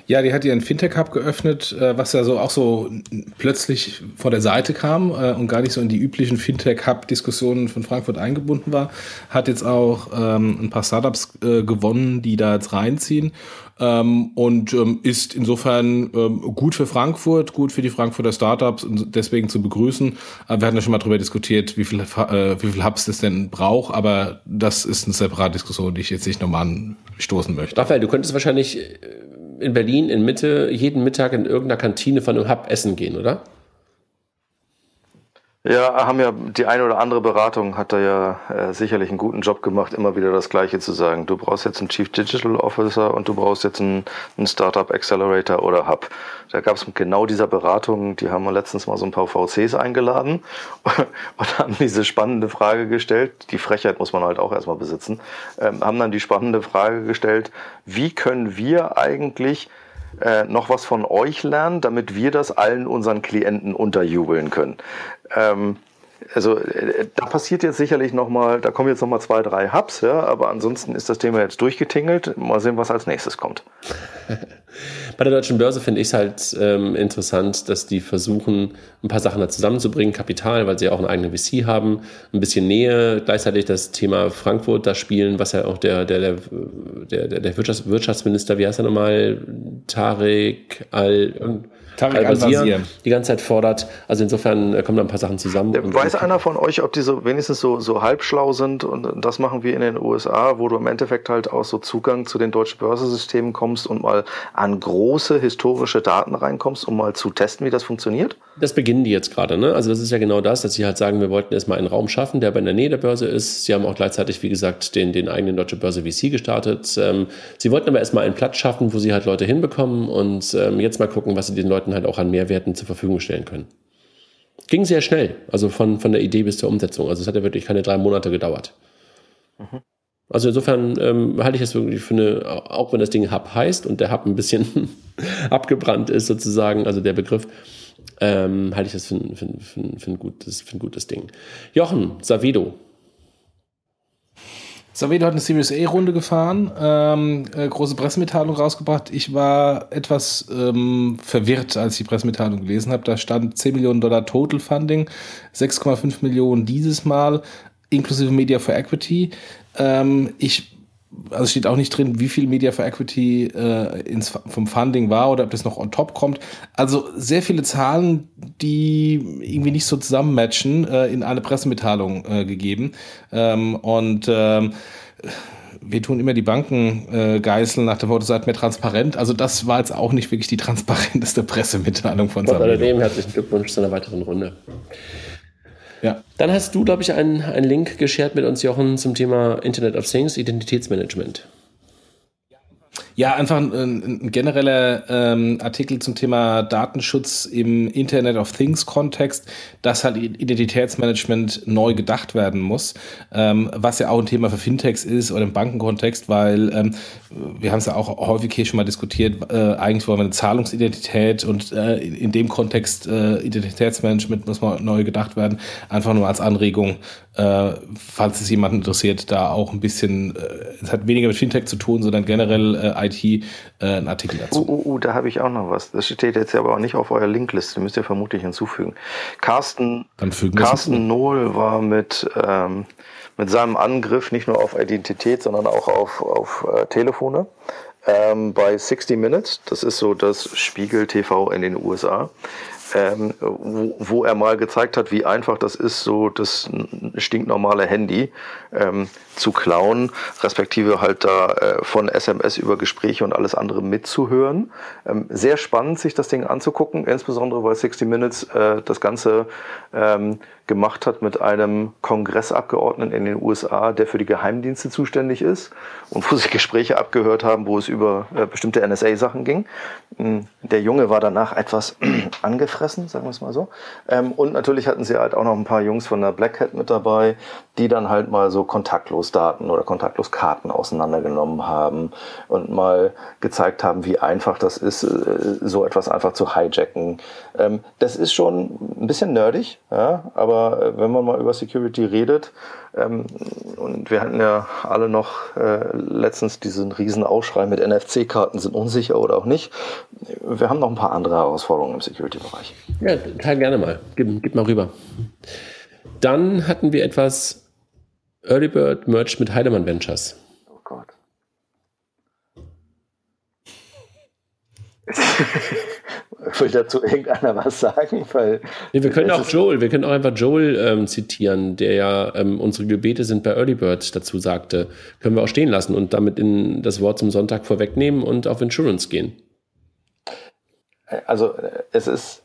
Ja, die hat ihren Fintech-Hub geöffnet, äh, was ja so auch so plötzlich vor der Seite kam äh, und gar nicht so in die üblichen Fintech-Hub-Diskussionen von Frankfurt eingebunden war. Hat jetzt auch ähm, ein paar Startups äh, gewonnen, die da jetzt reinziehen. Ähm, und ähm, ist insofern gut für Frankfurt, gut für die Frankfurter Startups und deswegen zu begrüßen. wir hatten ja schon mal darüber diskutiert, wie viel, wie viel Hubs es denn braucht, aber das ist eine separate Diskussion, die ich jetzt nicht nochmal anstoßen möchte. Raphael, du könntest wahrscheinlich in Berlin in Mitte jeden Mittag in irgendeiner Kantine von einem Hub essen gehen, oder? Ja, haben ja die eine oder andere Beratung hat da ja äh, sicherlich einen guten Job gemacht, immer wieder das Gleiche zu sagen. Du brauchst jetzt einen Chief Digital Officer und du brauchst jetzt einen, einen Startup Accelerator oder Hub. Da gab es genau dieser Beratung, die haben wir letztens mal so ein paar VCs eingeladen (laughs) und haben diese spannende Frage gestellt. Die Frechheit muss man halt auch erstmal besitzen. Ähm, haben dann die spannende Frage gestellt, wie können wir eigentlich äh, noch was von euch lernen, damit wir das allen unseren Klienten unterjubeln können. Ähm, also äh, da passiert jetzt sicherlich nochmal, da kommen jetzt nochmal zwei, drei Hubs, ja, aber ansonsten ist das Thema jetzt durchgetingelt. Mal sehen, was als nächstes kommt. (laughs) Bei der deutschen Börse finde ich es halt ähm, interessant, dass die versuchen, ein paar Sachen da zusammenzubringen. Kapital, weil sie auch einen eigenen VC haben, ein bisschen Nähe, gleichzeitig das Thema Frankfurt da spielen, was ja auch der, der, der, der, der Wirtschafts Wirtschaftsminister, wie heißt er nochmal, Tarek Al Al-Wazir die ganze Zeit fordert. Also insofern äh, kommen da ein paar Sachen zusammen. Ja, weiß so. einer von euch, ob die so wenigstens so, so halbschlau sind und das machen wir in den USA, wo du im Endeffekt halt auch so Zugang zu den deutschen Börsensystemen kommst und mal an große historische Daten reinkommst, um mal zu testen, wie das funktioniert? Das beginnen die jetzt gerade. Ne? Also das ist ja genau das, dass sie halt sagen, wir wollten erstmal einen Raum schaffen, der aber in der Nähe der Börse ist. Sie haben auch gleichzeitig, wie gesagt, den, den eigenen Deutsche Börse VC gestartet. Ähm, sie wollten aber erstmal einen Platz schaffen, wo sie halt Leute hinbekommen und ähm, jetzt mal gucken, was sie den Leuten halt auch an Mehrwerten zur Verfügung stellen können. Ging sehr schnell, also von, von der Idee bis zur Umsetzung. Also es hat ja wirklich keine drei Monate gedauert. Mhm. Also insofern ähm, halte ich das wirklich für eine, auch wenn das Ding Hub heißt und der Hub ein bisschen (laughs) abgebrannt ist sozusagen, also der Begriff, ähm, halte ich das für, für, für, für, ein gutes, für ein gutes Ding. Jochen, Savido, Savedo hat eine Series A-Runde gefahren, ähm, äh, große Pressemitteilung rausgebracht. Ich war etwas ähm, verwirrt, als ich die Pressemitteilung gelesen habe. Da stand 10 Millionen Dollar Total Funding, 6,5 Millionen dieses Mal, inklusive Media for Equity. Ähm, ich also steht auch nicht drin, wie viel Media for Equity äh, ins, vom Funding war oder ob das noch on top kommt. Also sehr viele Zahlen, die irgendwie nicht so zusammenmatchen, äh, in eine Pressemitteilung äh, gegeben. Ähm, und ähm, wir tun immer die Banken äh, geißeln nach dem Motto, seid mehr transparent. Also das war jetzt auch nicht wirklich die (laughs) transparenteste Pressemitteilung von Trotz alledem herzlichen Glückwunsch zu einer weiteren Runde. Ja. Dann hast du, glaube ich, einen, einen Link geshared mit uns, Jochen, zum Thema Internet of Things, Identitätsmanagement. Ja, einfach ein, ein genereller ähm, Artikel zum Thema Datenschutz im Internet of Things Kontext, dass halt Identitätsmanagement neu gedacht werden muss, ähm, was ja auch ein Thema für Fintechs ist oder im Bankenkontext, weil ähm, wir haben es ja auch häufig hier schon mal diskutiert, äh, eigentlich wollen wir eine Zahlungsidentität und äh, in dem Kontext äh, Identitätsmanagement muss mal neu gedacht werden, einfach nur als Anregung, äh, falls es jemanden interessiert, da auch ein bisschen, äh, es hat weniger mit Fintech zu tun, sondern generell äh, IT äh, einen Artikel dazu. Uh, uh, uh, da habe ich auch noch was. Das steht jetzt aber auch nicht auf eurer Linkliste, müsst ihr vermutlich hinzufügen. Carsten, Carsten Nohl war mit, ähm, mit seinem Angriff nicht nur auf Identität, sondern auch auf, auf äh, Telefone ähm, bei 60 Minutes. Das ist so das Spiegel TV in den USA ähm, wo, wo, er mal gezeigt hat, wie einfach das ist, so das stinknormale Handy ähm, zu klauen, respektive halt da äh, von SMS über Gespräche und alles andere mitzuhören. Ähm, sehr spannend, sich das Ding anzugucken, insbesondere weil 60 Minutes äh, das Ganze ähm, gemacht hat mit einem Kongressabgeordneten in den USA, der für die Geheimdienste zuständig ist und wo (laughs) sie Gespräche abgehört haben, wo es über äh, bestimmte NSA-Sachen ging. Ähm, der Junge war danach etwas (clears throat) angefressen, sagen wir es mal so. Ähm, und natürlich hatten sie halt auch noch ein paar Jungs von der Black Hat mit dabei, die dann halt mal so Kontaktlosdaten oder Kontaktloskarten auseinandergenommen haben und mal gezeigt haben, wie einfach das ist, äh, so etwas einfach zu hijacken. Ähm, das ist schon ein bisschen nerdig, ja, aber äh, wenn man mal über Security redet, ähm, und wir hatten ja alle noch äh, letztens diesen riesen Ausschrei mit NFC-Karten sind unsicher oder auch nicht. Wir haben noch ein paar andere Herausforderungen im Security-Bereich. Ja, teil gerne mal. Gib, gib mal rüber. Dann hatten wir etwas Early Bird merged mit Heidemann Ventures. Oh Gott. (laughs) Will dazu irgendeiner was sagen? Weil nee, wir können auch Joel, wir können auch einfach Joel ähm, zitieren, der ja ähm, unsere Gebete sind bei Early Bird dazu sagte. Können wir auch stehen lassen und damit in das Wort zum Sonntag vorwegnehmen und auf Insurance gehen. Also es ist,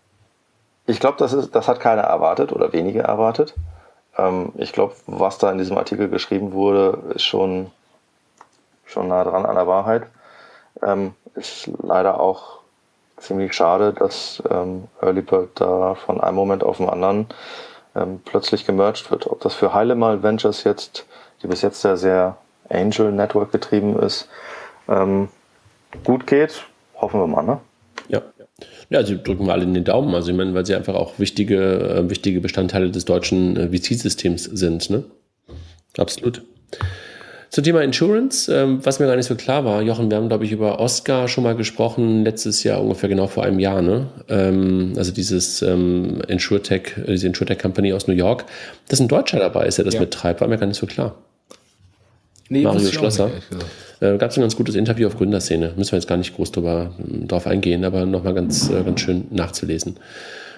ich glaube, das, das hat keiner erwartet oder wenige erwartet. Ähm, ich glaube, was da in diesem Artikel geschrieben wurde, ist schon, schon nah dran an der Wahrheit. Ähm, ist leider auch ziemlich schade, dass ähm, Early Bird da von einem Moment auf den anderen ähm, plötzlich gemerged wird. Ob das für Heilemal Ventures jetzt, die bis jetzt ja sehr Angel Network getrieben ist, ähm, gut geht, hoffen wir mal, ne? Ja. Ja, sie drücken wir alle in den Daumen. Also ich meine, weil sie einfach auch wichtige, äh, wichtige Bestandteile des deutschen äh, VC-Systems sind, ne? Absolut. Zum Thema Insurance, ähm, was mir gar nicht so klar war, Jochen, wir haben, glaube ich, über Oscar schon mal gesprochen, letztes Jahr ungefähr genau vor einem Jahr, ne? Ähm, also dieses ähm, InsurTech, äh, diese InsurTech Company aus New York, dass ein Deutscher dabei ist, der das ja. mittreibt, war mir gar nicht so klar. Nee, Mario Schlosser. Äh, Gab es ein ganz gutes Interview auf Gründerszene. Müssen wir jetzt gar nicht groß drüber, drauf eingehen, aber nochmal ganz, äh, ganz schön nachzulesen.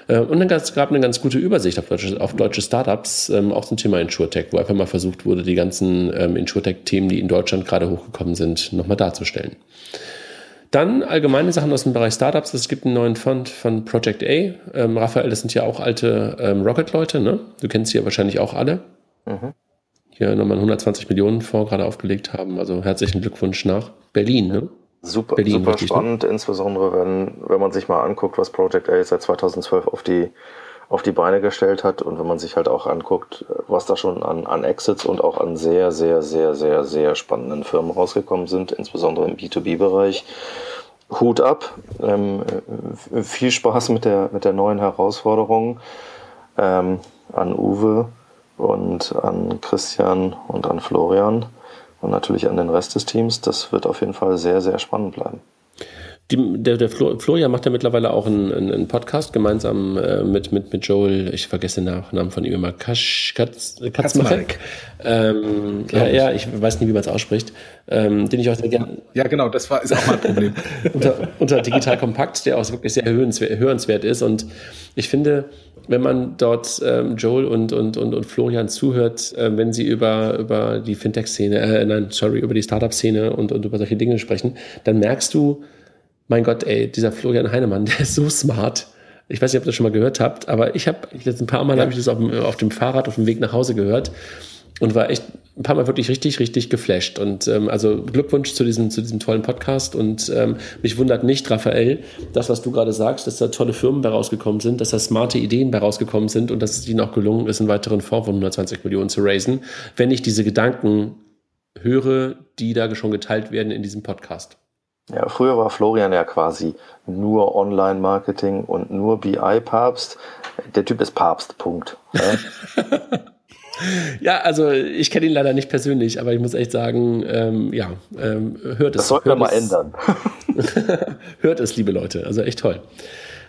Äh, und dann gab es eine ganz gute Übersicht auf deutsche, auf deutsche Startups, ähm, auch zum Thema InsurTech, wo einfach mal versucht wurde, die ganzen ähm, InsurTech-Themen, die in Deutschland gerade hochgekommen sind, nochmal darzustellen. Dann allgemeine Sachen aus dem Bereich Startups. Es gibt einen neuen Fund von Project A. Ähm, Raphael, das sind ja auch alte ähm, Rocket-Leute, ne? Du kennst sie ja wahrscheinlich auch alle. Mhm. Hier nochmal 120 Millionen vor gerade aufgelegt haben. Also herzlichen Glückwunsch nach Berlin, ne? Super, Berlin, super richtig, ne? spannend, ne? insbesondere wenn, wenn man sich mal anguckt, was Project A seit 2012 auf die auf die Beine gestellt hat und wenn man sich halt auch anguckt, was da schon an, an Exits und auch an sehr, sehr, sehr, sehr, sehr spannenden Firmen rausgekommen sind, insbesondere im B2B-Bereich. Hut ab, ähm, viel Spaß mit der, mit der neuen Herausforderung ähm, an Uwe und an Christian und an Florian und natürlich an den Rest des Teams. Das wird auf jeden Fall sehr, sehr spannend bleiben. Die, der, der Florian macht ja mittlerweile auch einen, einen Podcast gemeinsam äh, mit, mit, mit Joel, ich vergesse den Nachnamen von ihm immer, Kasch, Katz, Katzmarek. Ähm, ja, ja, ich weiß nicht, wie man es ausspricht. Ähm, den ich auch sehr gerne. Ja, genau, das war, ist auch mein Problem. (laughs) unter, unter Digital Kompakt, der auch wirklich sehr hörenswert, hörenswert ist. Und ich finde, wenn man dort ähm, Joel und, und, und, und Florian zuhört, äh, wenn sie über, über die Fintech-Szene, äh, nein, sorry, über die Startup-Szene und, und über solche Dinge sprechen, dann merkst du, mein Gott, ey, dieser Florian Heinemann, (laughs) der ist so smart. Ich weiß nicht, ob ihr das schon mal gehört habt, aber ich habe jetzt ein paar Mal ja. habe ich das auf dem, auf dem Fahrrad auf dem Weg nach Hause gehört und war echt ein paar Mal wirklich richtig, richtig geflasht. Und ähm, also Glückwunsch zu diesem, zu diesem tollen Podcast. Und ähm, mich wundert nicht, Raphael, das, was du gerade sagst, dass da tolle Firmen bei rausgekommen sind, dass da smarte Ideen bei rausgekommen sind und dass es ihnen auch gelungen ist, einen weiteren Fonds von 120 Millionen zu raisen, wenn ich diese Gedanken höre, die da schon geteilt werden in diesem Podcast. Ja, früher war Florian ja quasi nur Online-Marketing und nur BI-Papst. Der Typ ist Papst, Punkt. Ja, (laughs) ja also ich kenne ihn leider nicht persönlich, aber ich muss echt sagen, ähm, ja, ähm, hört es. Das sollten wir mal es. ändern. (laughs) hört es, liebe Leute, also echt toll.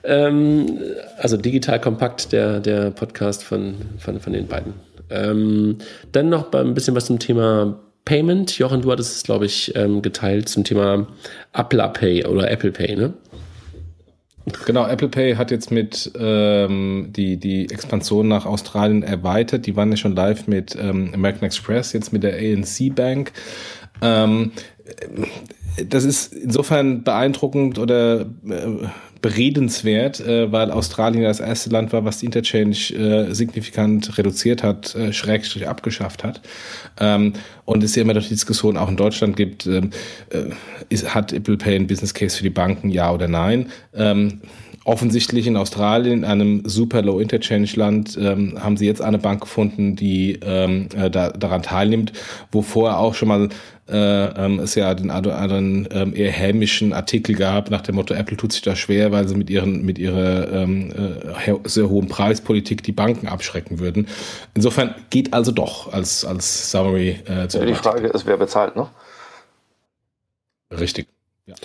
Ähm, also digital kompakt, der, der Podcast von, von, von den beiden. Ähm, dann noch ein bisschen was zum Thema Payment. Jochen, du hattest es, glaube ich, ähm, geteilt zum Thema Apple Pay oder Apple Pay, ne? Genau, Apple Pay hat jetzt mit ähm, die, die Expansion nach Australien erweitert. Die waren ja schon live mit ähm, American Express, jetzt mit der ANC Bank. Ähm, das ist insofern beeindruckend oder äh, beredenswert, äh, weil Australien das erste Land war, was die Interchange äh, signifikant reduziert hat, äh, schrägstrich abgeschafft hat. Ähm, und es ja immer noch die Diskussion auch in Deutschland gibt, ähm, äh, ist, hat Apple Pay ein Business Case für die Banken, ja oder nein? Ähm, offensichtlich in Australien, in einem super Low Interchange Land, ähm, haben sie jetzt eine Bank gefunden, die ähm, äh, da, daran teilnimmt, wo vorher auch schon mal äh, ähm, es ja den anderen ähm, eher hämischen Artikel gab nach dem Motto Apple tut sich da schwer, weil sie mit ihren mit ihrer ähm, äh, sehr hohen Preispolitik die Banken abschrecken würden. Insofern geht also doch als als Summary äh, zu ja, Die Frage ist, wer bezahlt, ne? Richtig. Ja.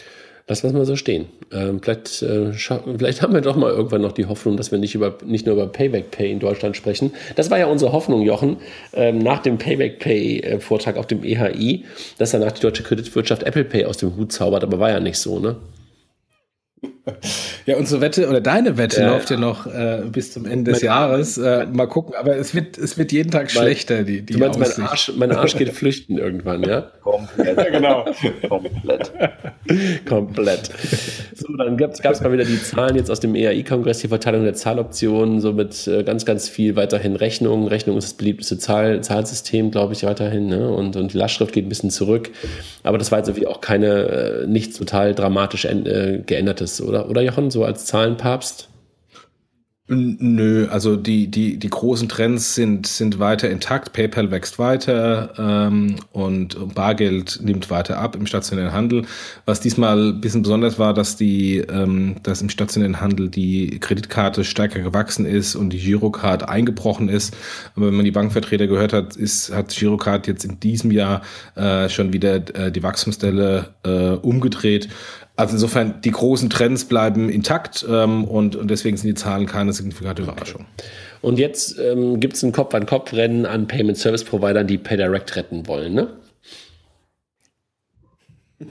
Lassen wir mal so stehen. Ähm, vielleicht, äh, vielleicht haben wir doch mal irgendwann noch die Hoffnung, dass wir nicht, über, nicht nur über Payback Pay in Deutschland sprechen. Das war ja unsere Hoffnung, Jochen, ähm, nach dem Payback Pay-Vortrag äh, auf dem EHI, dass danach die deutsche Kreditwirtschaft Apple Pay aus dem Hut zaubert, aber war ja nicht so, ne? (laughs) Ja, unsere Wette oder deine Wette ja, läuft ja noch äh, bis zum Ende des Jahres. Äh, mal gucken, aber es wird, es wird jeden Tag mein, schlechter, die, die Du meinst, mein Arsch, mein Arsch geht flüchten irgendwann, ja? (laughs) Komplett. Ja, genau. Komplett. (laughs) Komplett. So, dann gab es mal wieder die Zahlen jetzt aus dem EAI-Kongress, die Verteilung der Zahloptionen, so mit äh, ganz, ganz viel weiterhin Rechnung. Rechnung ist das beliebteste Zahl, Zahlsystem, glaube ich, weiterhin. Ne? Und, und die Lastschrift geht ein bisschen zurück. Aber das war jetzt irgendwie auch keine, äh, nichts total dramatisch äh, geändertes, oder? Oder Jochen, so als Zahlenpapst? Nö, also die, die, die großen Trends sind, sind weiter intakt. PayPal wächst weiter ähm, und Bargeld nimmt weiter ab im stationären Handel. Was diesmal ein bisschen besonders war, dass die, ähm, dass im stationären Handel die Kreditkarte stärker gewachsen ist und die Girocard eingebrochen ist. Aber wenn man die Bankvertreter gehört hat, ist, hat Girocard jetzt in diesem Jahr äh, schon wieder äh, die Wachstumsstelle äh, umgedreht. Also insofern, die großen Trends bleiben intakt ähm, und, und deswegen sind die Zahlen keine signifikante Überraschung. Okay. Und jetzt ähm, gibt es ein Kopf-an-Kopf-Rennen an Payment Service Providern, die PayDirect retten wollen, ne? (laughs)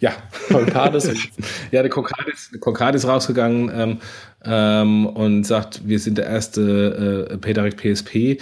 ja. Concardis. (laughs) ja, der Concardis, Concardis rausgegangen ähm, ähm, und sagt, wir sind der erste äh, PayDirect PSP.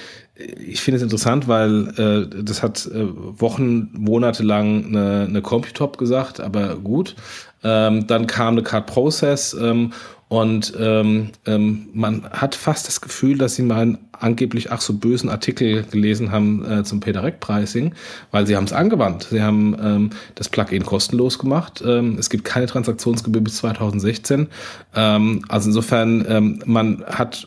Ich finde es interessant, weil äh, das hat äh, Wochen, Monate lang eine, eine Computop gesagt, aber gut. Ähm, dann kam eine Card Process ähm, und ähm, ähm, man hat fast das Gefühl, dass sie mal einen angeblich ach so bösen Artikel gelesen haben äh, zum PayDirect Pricing, weil sie haben es angewandt. Sie haben ähm, das Plugin kostenlos gemacht. Ähm, es gibt keine Transaktionsgebühr bis 2016. Ähm, also insofern, ähm, man hat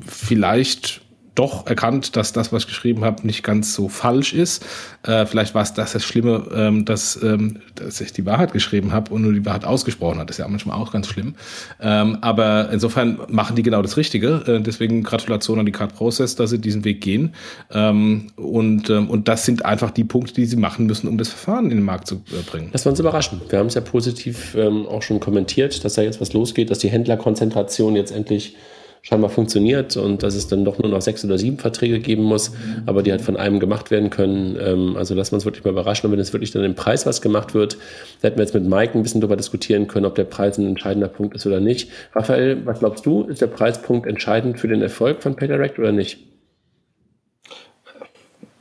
vielleicht doch erkannt, dass das, was ich geschrieben habe, nicht ganz so falsch ist. Äh, vielleicht war es das das Schlimme, ähm, dass, ähm, dass ich die Wahrheit geschrieben habe und nur die Wahrheit ausgesprochen hat. Das ist ja manchmal auch ganz schlimm. Ähm, aber insofern machen die genau das Richtige. Äh, deswegen Gratulation an die Card Process, dass sie diesen Weg gehen. Ähm, und, ähm, und das sind einfach die Punkte, die sie machen müssen, um das Verfahren in den Markt zu äh, bringen. Das war uns überraschend. Wir haben es ja positiv ähm, auch schon kommentiert, dass da jetzt was losgeht, dass die Händlerkonzentration jetzt endlich scheinbar funktioniert und dass es dann doch nur noch sechs oder sieben Verträge geben muss, aber die halt von einem gemacht werden können. Ähm, also lassen wir uns wirklich mal überraschen. Und wenn es wirklich dann im Preis was gemacht wird, da hätten wir jetzt mit Mike ein bisschen darüber diskutieren können, ob der Preis ein entscheidender Punkt ist oder nicht. Raphael, was glaubst du? Ist der Preispunkt entscheidend für den Erfolg von PayDirect oder nicht?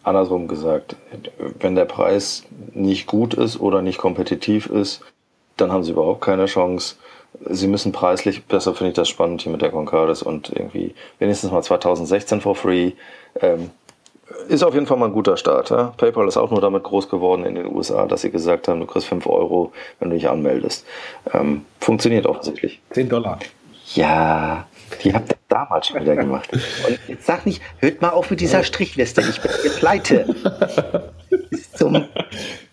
Andersrum gesagt, wenn der Preis nicht gut ist oder nicht kompetitiv ist, dann haben sie überhaupt keine Chance sie müssen preislich, besser finde ich das spannend hier mit der Concardis und irgendwie wenigstens mal 2016 for free. Ähm, ist auf jeden Fall mal ein guter Start. Ja? PayPal ist auch nur damit groß geworden in den USA, dass sie gesagt haben, du kriegst 5 Euro, wenn du dich anmeldest. Ähm, funktioniert offensichtlich. 10 Dollar. Ja, die habt ihr damals schon wieder gemacht. (laughs) Und jetzt sag nicht, hört mal auf mit dieser Strichliste, ich bin pleite. (laughs) Zum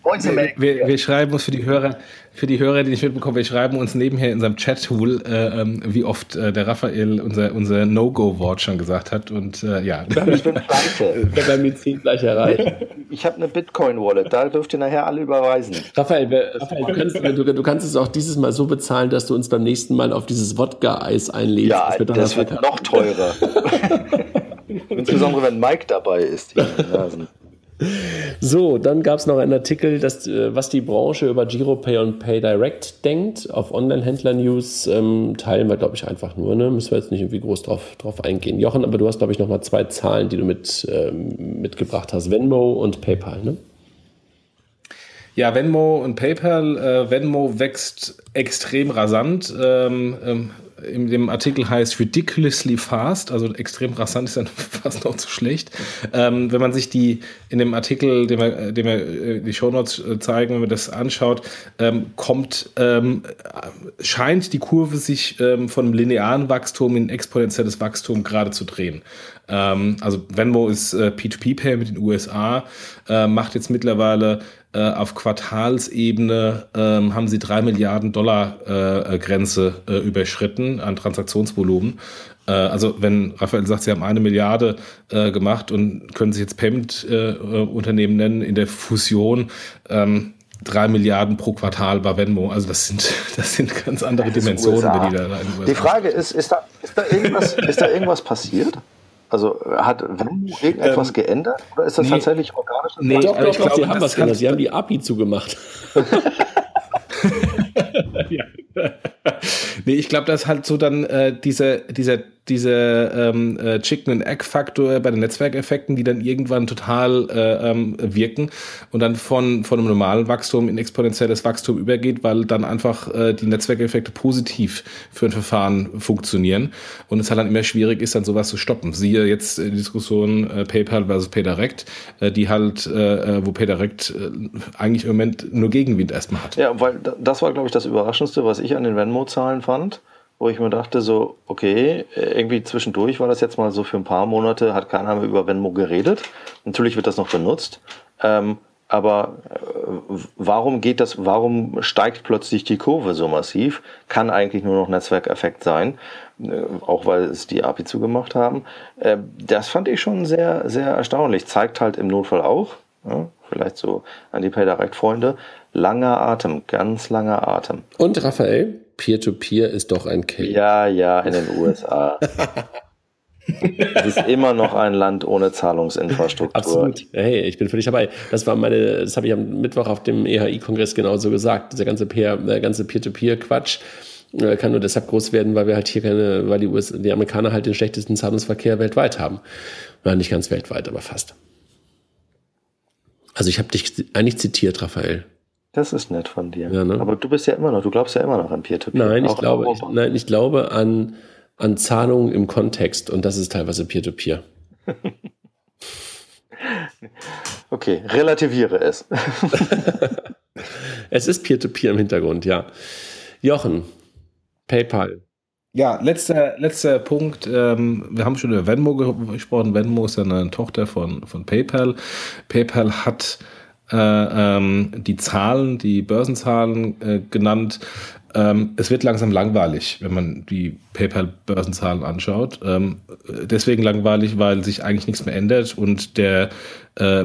wir, wir, wir, schreiben uns für die Hörer, für die Hörer, die nicht mitbekommen, wir schreiben uns nebenher in unserem Chat-Tool, äh, ähm, wie oft äh, der Raphael unser, unser No-Go-Wort schon gesagt hat. Und äh, ja. Ich bin pleite. Mir 10 gleich erreicht. Ich habe eine Bitcoin-Wallet, da dürft ihr nachher alle überweisen. Raphael, wir, Raphael du, kannst, du, du, kannst, es auch dieses Mal so bezahlen, dass du uns beim nächsten Mal auf dieses Wodka-Eis einlegst. Ja, das wird, das wird noch teurer. (laughs) Insbesondere wenn Mike dabei ist. Hier so, dann gab es noch einen Artikel, dass, äh, was die Branche über GiroPay und PayDirect denkt. Auf Online-Händler-News ähm, teilen wir, glaube ich, einfach nur. Ne? Müssen wir jetzt nicht irgendwie groß drauf, drauf eingehen. Jochen, aber du hast, glaube ich, noch mal zwei Zahlen, die du mit, ähm, mitgebracht hast. Venmo und PayPal, ne? Ja, Venmo und PayPal. Äh, Venmo wächst extrem rasant. Ähm, ähm, in dem Artikel heißt ridiculously fast, also extrem rasant ist dann (laughs) fast noch zu schlecht. Ähm, wenn man sich die in dem Artikel, den wir, den wir äh, die Shownotes äh, zeigen, wenn man das anschaut, ähm, kommt, ähm, scheint die Kurve sich ähm, von einem linearen Wachstum in exponentielles Wachstum gerade zu drehen. Ähm, also Venmo ist äh, P2P-Pay mit den USA, äh, macht jetzt mittlerweile äh, auf Quartalsebene ähm, haben sie drei Milliarden Dollar äh, Grenze äh, überschritten an Transaktionsvolumen. Äh, also wenn Raphael sagt, sie haben eine Milliarde äh, gemacht und können sich jetzt Payment-Unternehmen nennen in der Fusion, ähm, drei Milliarden pro Quartal bei Venmo. Also das sind, (laughs) das sind ganz andere Dimensionen, die da in Die Frage ist, ist da, ist da, irgendwas, ist da irgendwas passiert? Also hat Venmo irgendetwas ähm, geändert oder ist das nee, tatsächlich organisch? Nee, doch, doch, doch, sie haben was geändert. Sie haben die API zugemacht. (laughs) (laughs) ja. (laughs) nee, ich glaube, dass halt so dann äh, diese, dieser diese ähm, äh, Chicken and Egg Faktor bei den Netzwerkeffekten, die dann irgendwann total äh, ähm, wirken und dann von, von einem normalen Wachstum in exponentielles Wachstum übergeht, weil dann einfach äh, die Netzwerkeffekte positiv für ein Verfahren funktionieren und es halt dann immer schwierig ist, dann sowas zu stoppen. Siehe jetzt die Diskussion äh, PayPal versus PayDirect, äh, die halt, äh, äh wo PayDirect äh, eigentlich im Moment nur Gegenwind erstmal hat. Ja, weil das war, glaube ich, das Überraschendste, was ich an den Venmo-Zahlen fand wo ich mir dachte, so, okay, irgendwie zwischendurch war das jetzt mal so für ein paar Monate, hat keiner mehr über Venmo geredet. Natürlich wird das noch benutzt. Ähm, aber äh, warum geht das, warum steigt plötzlich die Kurve so massiv? Kann eigentlich nur noch Netzwerkeffekt sein, äh, auch weil es die API zugemacht haben. Äh, das fand ich schon sehr, sehr erstaunlich. Zeigt halt im Notfall auch, vielleicht so an die PayDirect-Freunde, langer Atem, ganz langer Atem. Und Raphael, Peer-to-Peer -Peer ist doch ein Case. Ja, ja, in den USA. Es ist immer noch ein Land ohne Zahlungsinfrastruktur. Absolut. Hey, ich bin völlig dabei. Das war meine, das habe ich am Mittwoch auf dem EHI-Kongress genauso gesagt. Dieser ganze Peer, der ganze Peer-to-Peer-Quatsch äh, kann nur deshalb groß werden, weil wir halt hier keine, weil die, US, die Amerikaner halt den schlechtesten Zahlungsverkehr weltweit haben. Ja, nicht ganz weltweit, aber fast. Also ich habe dich eigentlich zitiert, Raphael. Das ist nett von dir. Ja, ne? Aber du bist ja immer noch, du glaubst ja immer noch an Peer-to-Peer. Nein, ich glaube, ich, nein, ich glaube an, an Zahlungen im Kontext und das ist teilweise Peer-to-Peer. (laughs) Okay, relativiere es. (laughs) Es ist Peer-to-Peer im Hintergrund, ja. Jochen, PayPal. Ja, letzter, letzter Punkt. Ähm, wir haben schon über Venmo ge- gesprochen. Venmo ist ja eine Tochter von, von PayPal. PayPal hat ähm, die Zahlen, die Börsenzahlen äh, genannt. Ähm, es wird langsam langweilig, wenn man die PayPal-Börsenzahlen anschaut. Ähm, deswegen langweilig, weil sich eigentlich nichts mehr ändert und der, äh,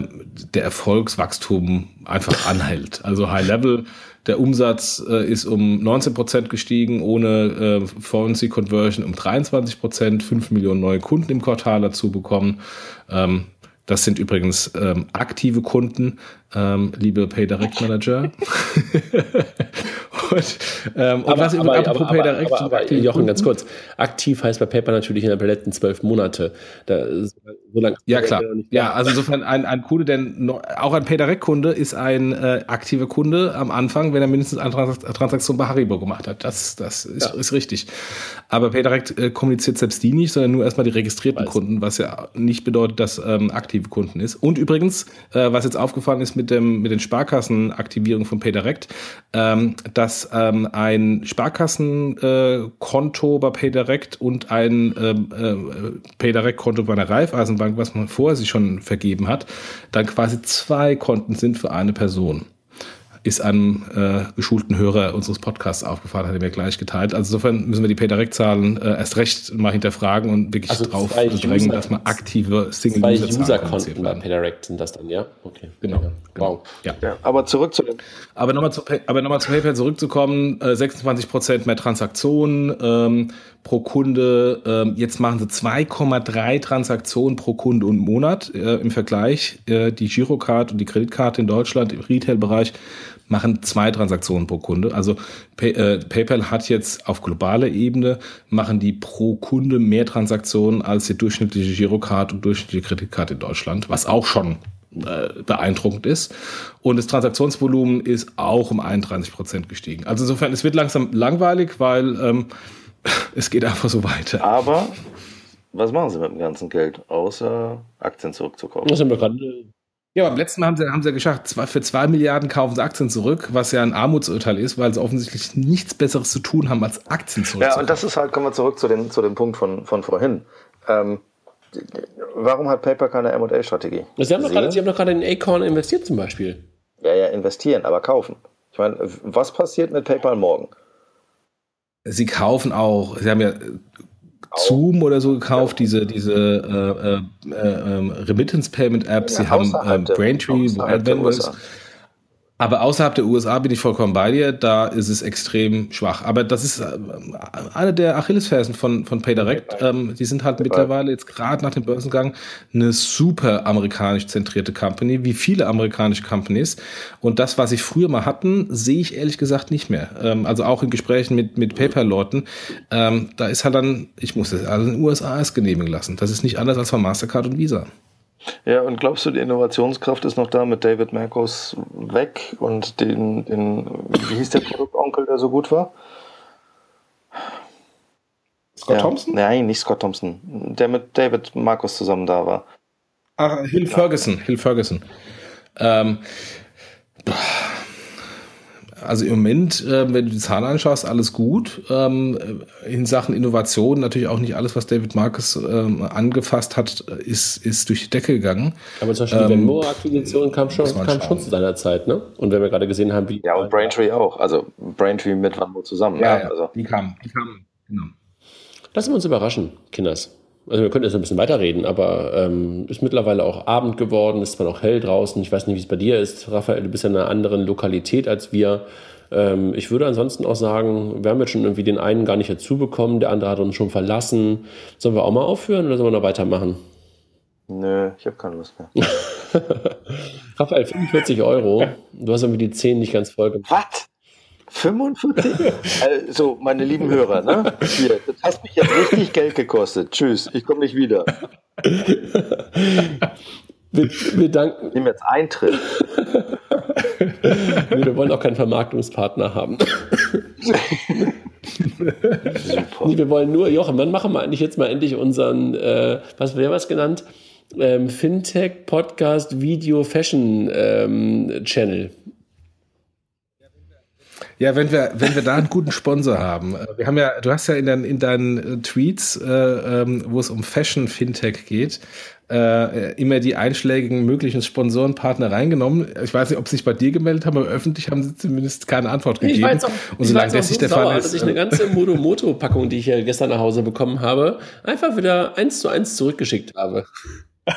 der Erfolgswachstum einfach anhält. Also High Level. Der Umsatz äh, ist um 19% gestiegen, ohne äh, Foreign Conversion um 23%, 5 Millionen neue Kunden im Quartal dazu bekommen. Ähm, das sind übrigens ähm, aktive Kunden, ähm, liebe PayDirect Manager. (laughs) und, ähm, und was aber, apropos aber, aber, PayDirect aber, aber aktive Jochen, ganz kurz. Aktiv heißt bei PayPal natürlich innerhalb der letzten zwölf Monate. Da, so, lange Ja, klar. Ja, also insofern ein, ein Kunde, der no- auch ein PayDirect-Kunde ist ein äh, aktiver Kunde am Anfang, wenn er mindestens eine Trans Transaktion bei Haribo gemacht hat. Das, das ist, ist richtig. Aber PayDirect äh, kommuniziert selbst die nicht, sondern nur erstmal die registrierten Weiß. Kunden, was ja nicht bedeutet, dass ähm, aktive Kunden ist. Und übrigens, äh, was jetzt aufgefallen ist mit dem mit den Sparkassenaktivierungen von PayDirect, ähm, dass ähm, ein Sparkassenkonto äh, bei PayDirect und ein ähm, äh, PayDirect-Konto bei einer Raiffeisenbank, was man vorher sich schon vergeben hat, dann quasi zwei Konten sind für eine Person. Ist einem äh, geschulten Hörer unseres Podcasts aufgefallen, hat er mir gleich geteilt. Also insofern müssen wir die PayDirect-Zahlen äh, erst recht mal hinterfragen und wirklich Also drauf drängen, User- dass man aktive Zwei Single-User-Zahlen User-Konten bei werden. PayDirect sind das dann, ja? Okay. Genau. Wow. Ja. Ja, aber zurück zu dem. Aber nochmal zu, Pay- aber nochmal zu PayPal zurückzukommen, äh, 26% mehr Transaktionen ähm, pro Kunde. Ähm, jetzt machen sie 2,3 Transaktionen pro Kunde und Monat äh, im Vergleich. Äh, die Girocard und die Kreditkarte in Deutschland im Retail-Bereich machen zwei Transaktionen pro Kunde. Also Pay, äh, PayPal hat jetzt auf globaler Ebene, machen die pro Kunde mehr Transaktionen als die durchschnittliche Girocard und durchschnittliche Kreditkarte in Deutschland, was auch schon äh, beeindruckend ist. Und das Transaktionsvolumen ist auch um 31 Prozent gestiegen. Also insofern, es wird langsam langweilig, weil ähm, (laughs) es geht einfach so weiter. Aber was machen sie mit dem ganzen Geld, außer Aktien zurückzukaufen? Das haben wir gerade. Ja, beim letzten Mal haben sie, haben sie ja geschafft, zwei, für zwei Milliarden kaufen sie Aktien zurück, was ja ein Armutsurteil ist, weil sie offensichtlich nichts Besseres zu tun haben, als Aktien Ja, zurückzukaufen. und das ist halt, kommen wir zurück zu dem, zu dem Punkt von, von vorhin. Ähm, warum hat PayPal keine M&A-Strategie? Sie haben doch gerade, Sie haben doch gerade in Acorn investiert zum Beispiel. Ja, ja, investieren, aber kaufen. Ich meine, was passiert mit PayPal morgen? Sie kaufen auch, sie haben ja Zoom oder so gekauft, diese, diese äh, äh, äh, ähm, Remittance-Payment-Apps, sie Ja, haben außerhalb äh, Braintree, außerhalb der Venmo ist- USA. Aber außerhalb der USA bin ich vollkommen bei dir, da ist es extrem schwach. Aber das ist äh, eine der Achillesfersen von, von PayDirect. Ähm, die sind halt mittlerweile jetzt gerade nach dem Börsengang eine super amerikanisch zentrierte Company, wie viele amerikanische Companies. Und das, was sie früher mal hatten, sehe ich ehrlich gesagt nicht mehr. Ähm, also auch in Gesprächen mit, mit PayPal-Leuten, ähm, da ist halt dann, ich muss das also in den USA erst genehmigen lassen. Das ist nicht anders als von Mastercard und Visa. Ja, und glaubst du, die Innovationskraft ist noch da mit David Marcos weg und den, den wie hieß der Produktonkel, der so gut war? Scott ja. Thompson? Nein, nicht Scott Thompson. Der mit David Marcos zusammen da war. Ach, Hill Ferguson, Hill Ferguson. Ähm, also im Moment, äh, wenn du die Zahlen anschaust, alles gut. Ähm, in Sachen Innovation natürlich auch nicht alles, was David Marcus ähm, angefasst hat, ist, ist durch die Decke gegangen. Aber zum Beispiel die Ähm, Venmo-Akquisition kam schon, kam schon zu seiner Zeit, ne? Und wenn wir gerade gesehen haben, wie. Ja, und Braintree auch. Also Braintree mit Vanmo zusammen. Ja, also. die kamen, die kamen, genau. Lassen wir uns überraschen, Kinders. Also wir können jetzt ein bisschen weiterreden, aber ähm, ist mittlerweile auch Abend geworden, ist zwar noch hell draußen. Ich weiß nicht, wie es bei dir ist, Raphael. Du bist ja in einer anderen Lokalität als wir. Ähm, ich würde ansonsten auch sagen, wir haben jetzt schon irgendwie den einen gar nicht dazu bekommen, der andere hat uns schon verlassen. Sollen wir auch mal aufhören oder sollen wir noch weitermachen? Nö, ich habe keine Lust mehr. (laughs) Raphael, 45 Euro. Du hast irgendwie die 10 nicht ganz voll gemacht. Was? 45? (laughs) also, meine lieben Hörer, ne? Hier, das hat mich jetzt richtig Geld gekostet. Tschüss, ich komme nicht wieder. Wir, wir danken. Ich nehme jetzt Eintritt. (laughs) Wir wollen auch keinen Vermarktungspartner haben. Super. Nee, wir wollen nur, Jochen, wann machen wir eigentlich jetzt mal endlich unseren, äh, was wäre was genannt? Ähm, Fintech Podcast Video Fashion ähm, Channel. Ja, wenn wir, wenn wir da einen guten Sponsor haben. Äh, Wir haben ja, du hast ja in deinen, in deinen äh, Tweets, äh, ähm, wo es um Fashion Fintech geht, äh, immer die einschlägigen möglichen Sponsorenpartner reingenommen. Ich weiß nicht, ob sie sich bei dir gemeldet haben, aber öffentlich haben sie zumindest keine Antwort gegeben. Ich jetzt auch, Und solange das so nicht der sauer, Fall dass ist, ich eine äh, ganze Modomoto-Packung, die ich ja gestern nach Hause bekommen habe, einfach wieder eins zu eins zurückgeschickt habe. (laughs)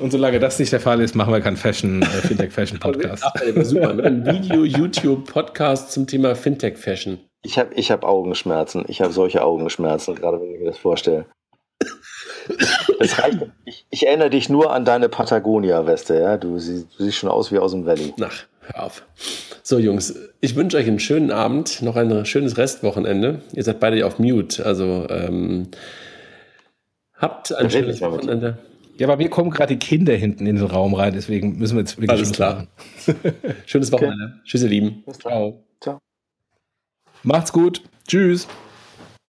und solange das nicht der Fall ist, machen wir keinen Fashion, äh, Fintech Fashion (laughs) Podcast. Ach, super. Ne? Ein Video-YouTube-Podcast zum Thema Fintech-Fashion. Ich habe ich hab Augenschmerzen. Ich habe solche Augenschmerzen, gerade wenn ich mir das vorstelle. Das reicht. Ich, ich erinnere dich nur an deine Patagonia-Weste, ja? Du, sie, du siehst schon aus wie aus dem Valley. Ach, hör auf. So, Jungs, ich wünsche euch einen schönen Abend, noch ein schönes Restwochenende. Ihr seid beide auf Mute, also ähm, habt ein schönes. Wochenende. Ja, aber mir kommen gerade die Kinder hinten in den Raum rein, deswegen müssen wir jetzt wirklich Alles klar. machen. (laughs) Schönes Wochenende. Tschüss, ihr Lieben. Bis dann. Ciao. Macht's gut. Tschüss.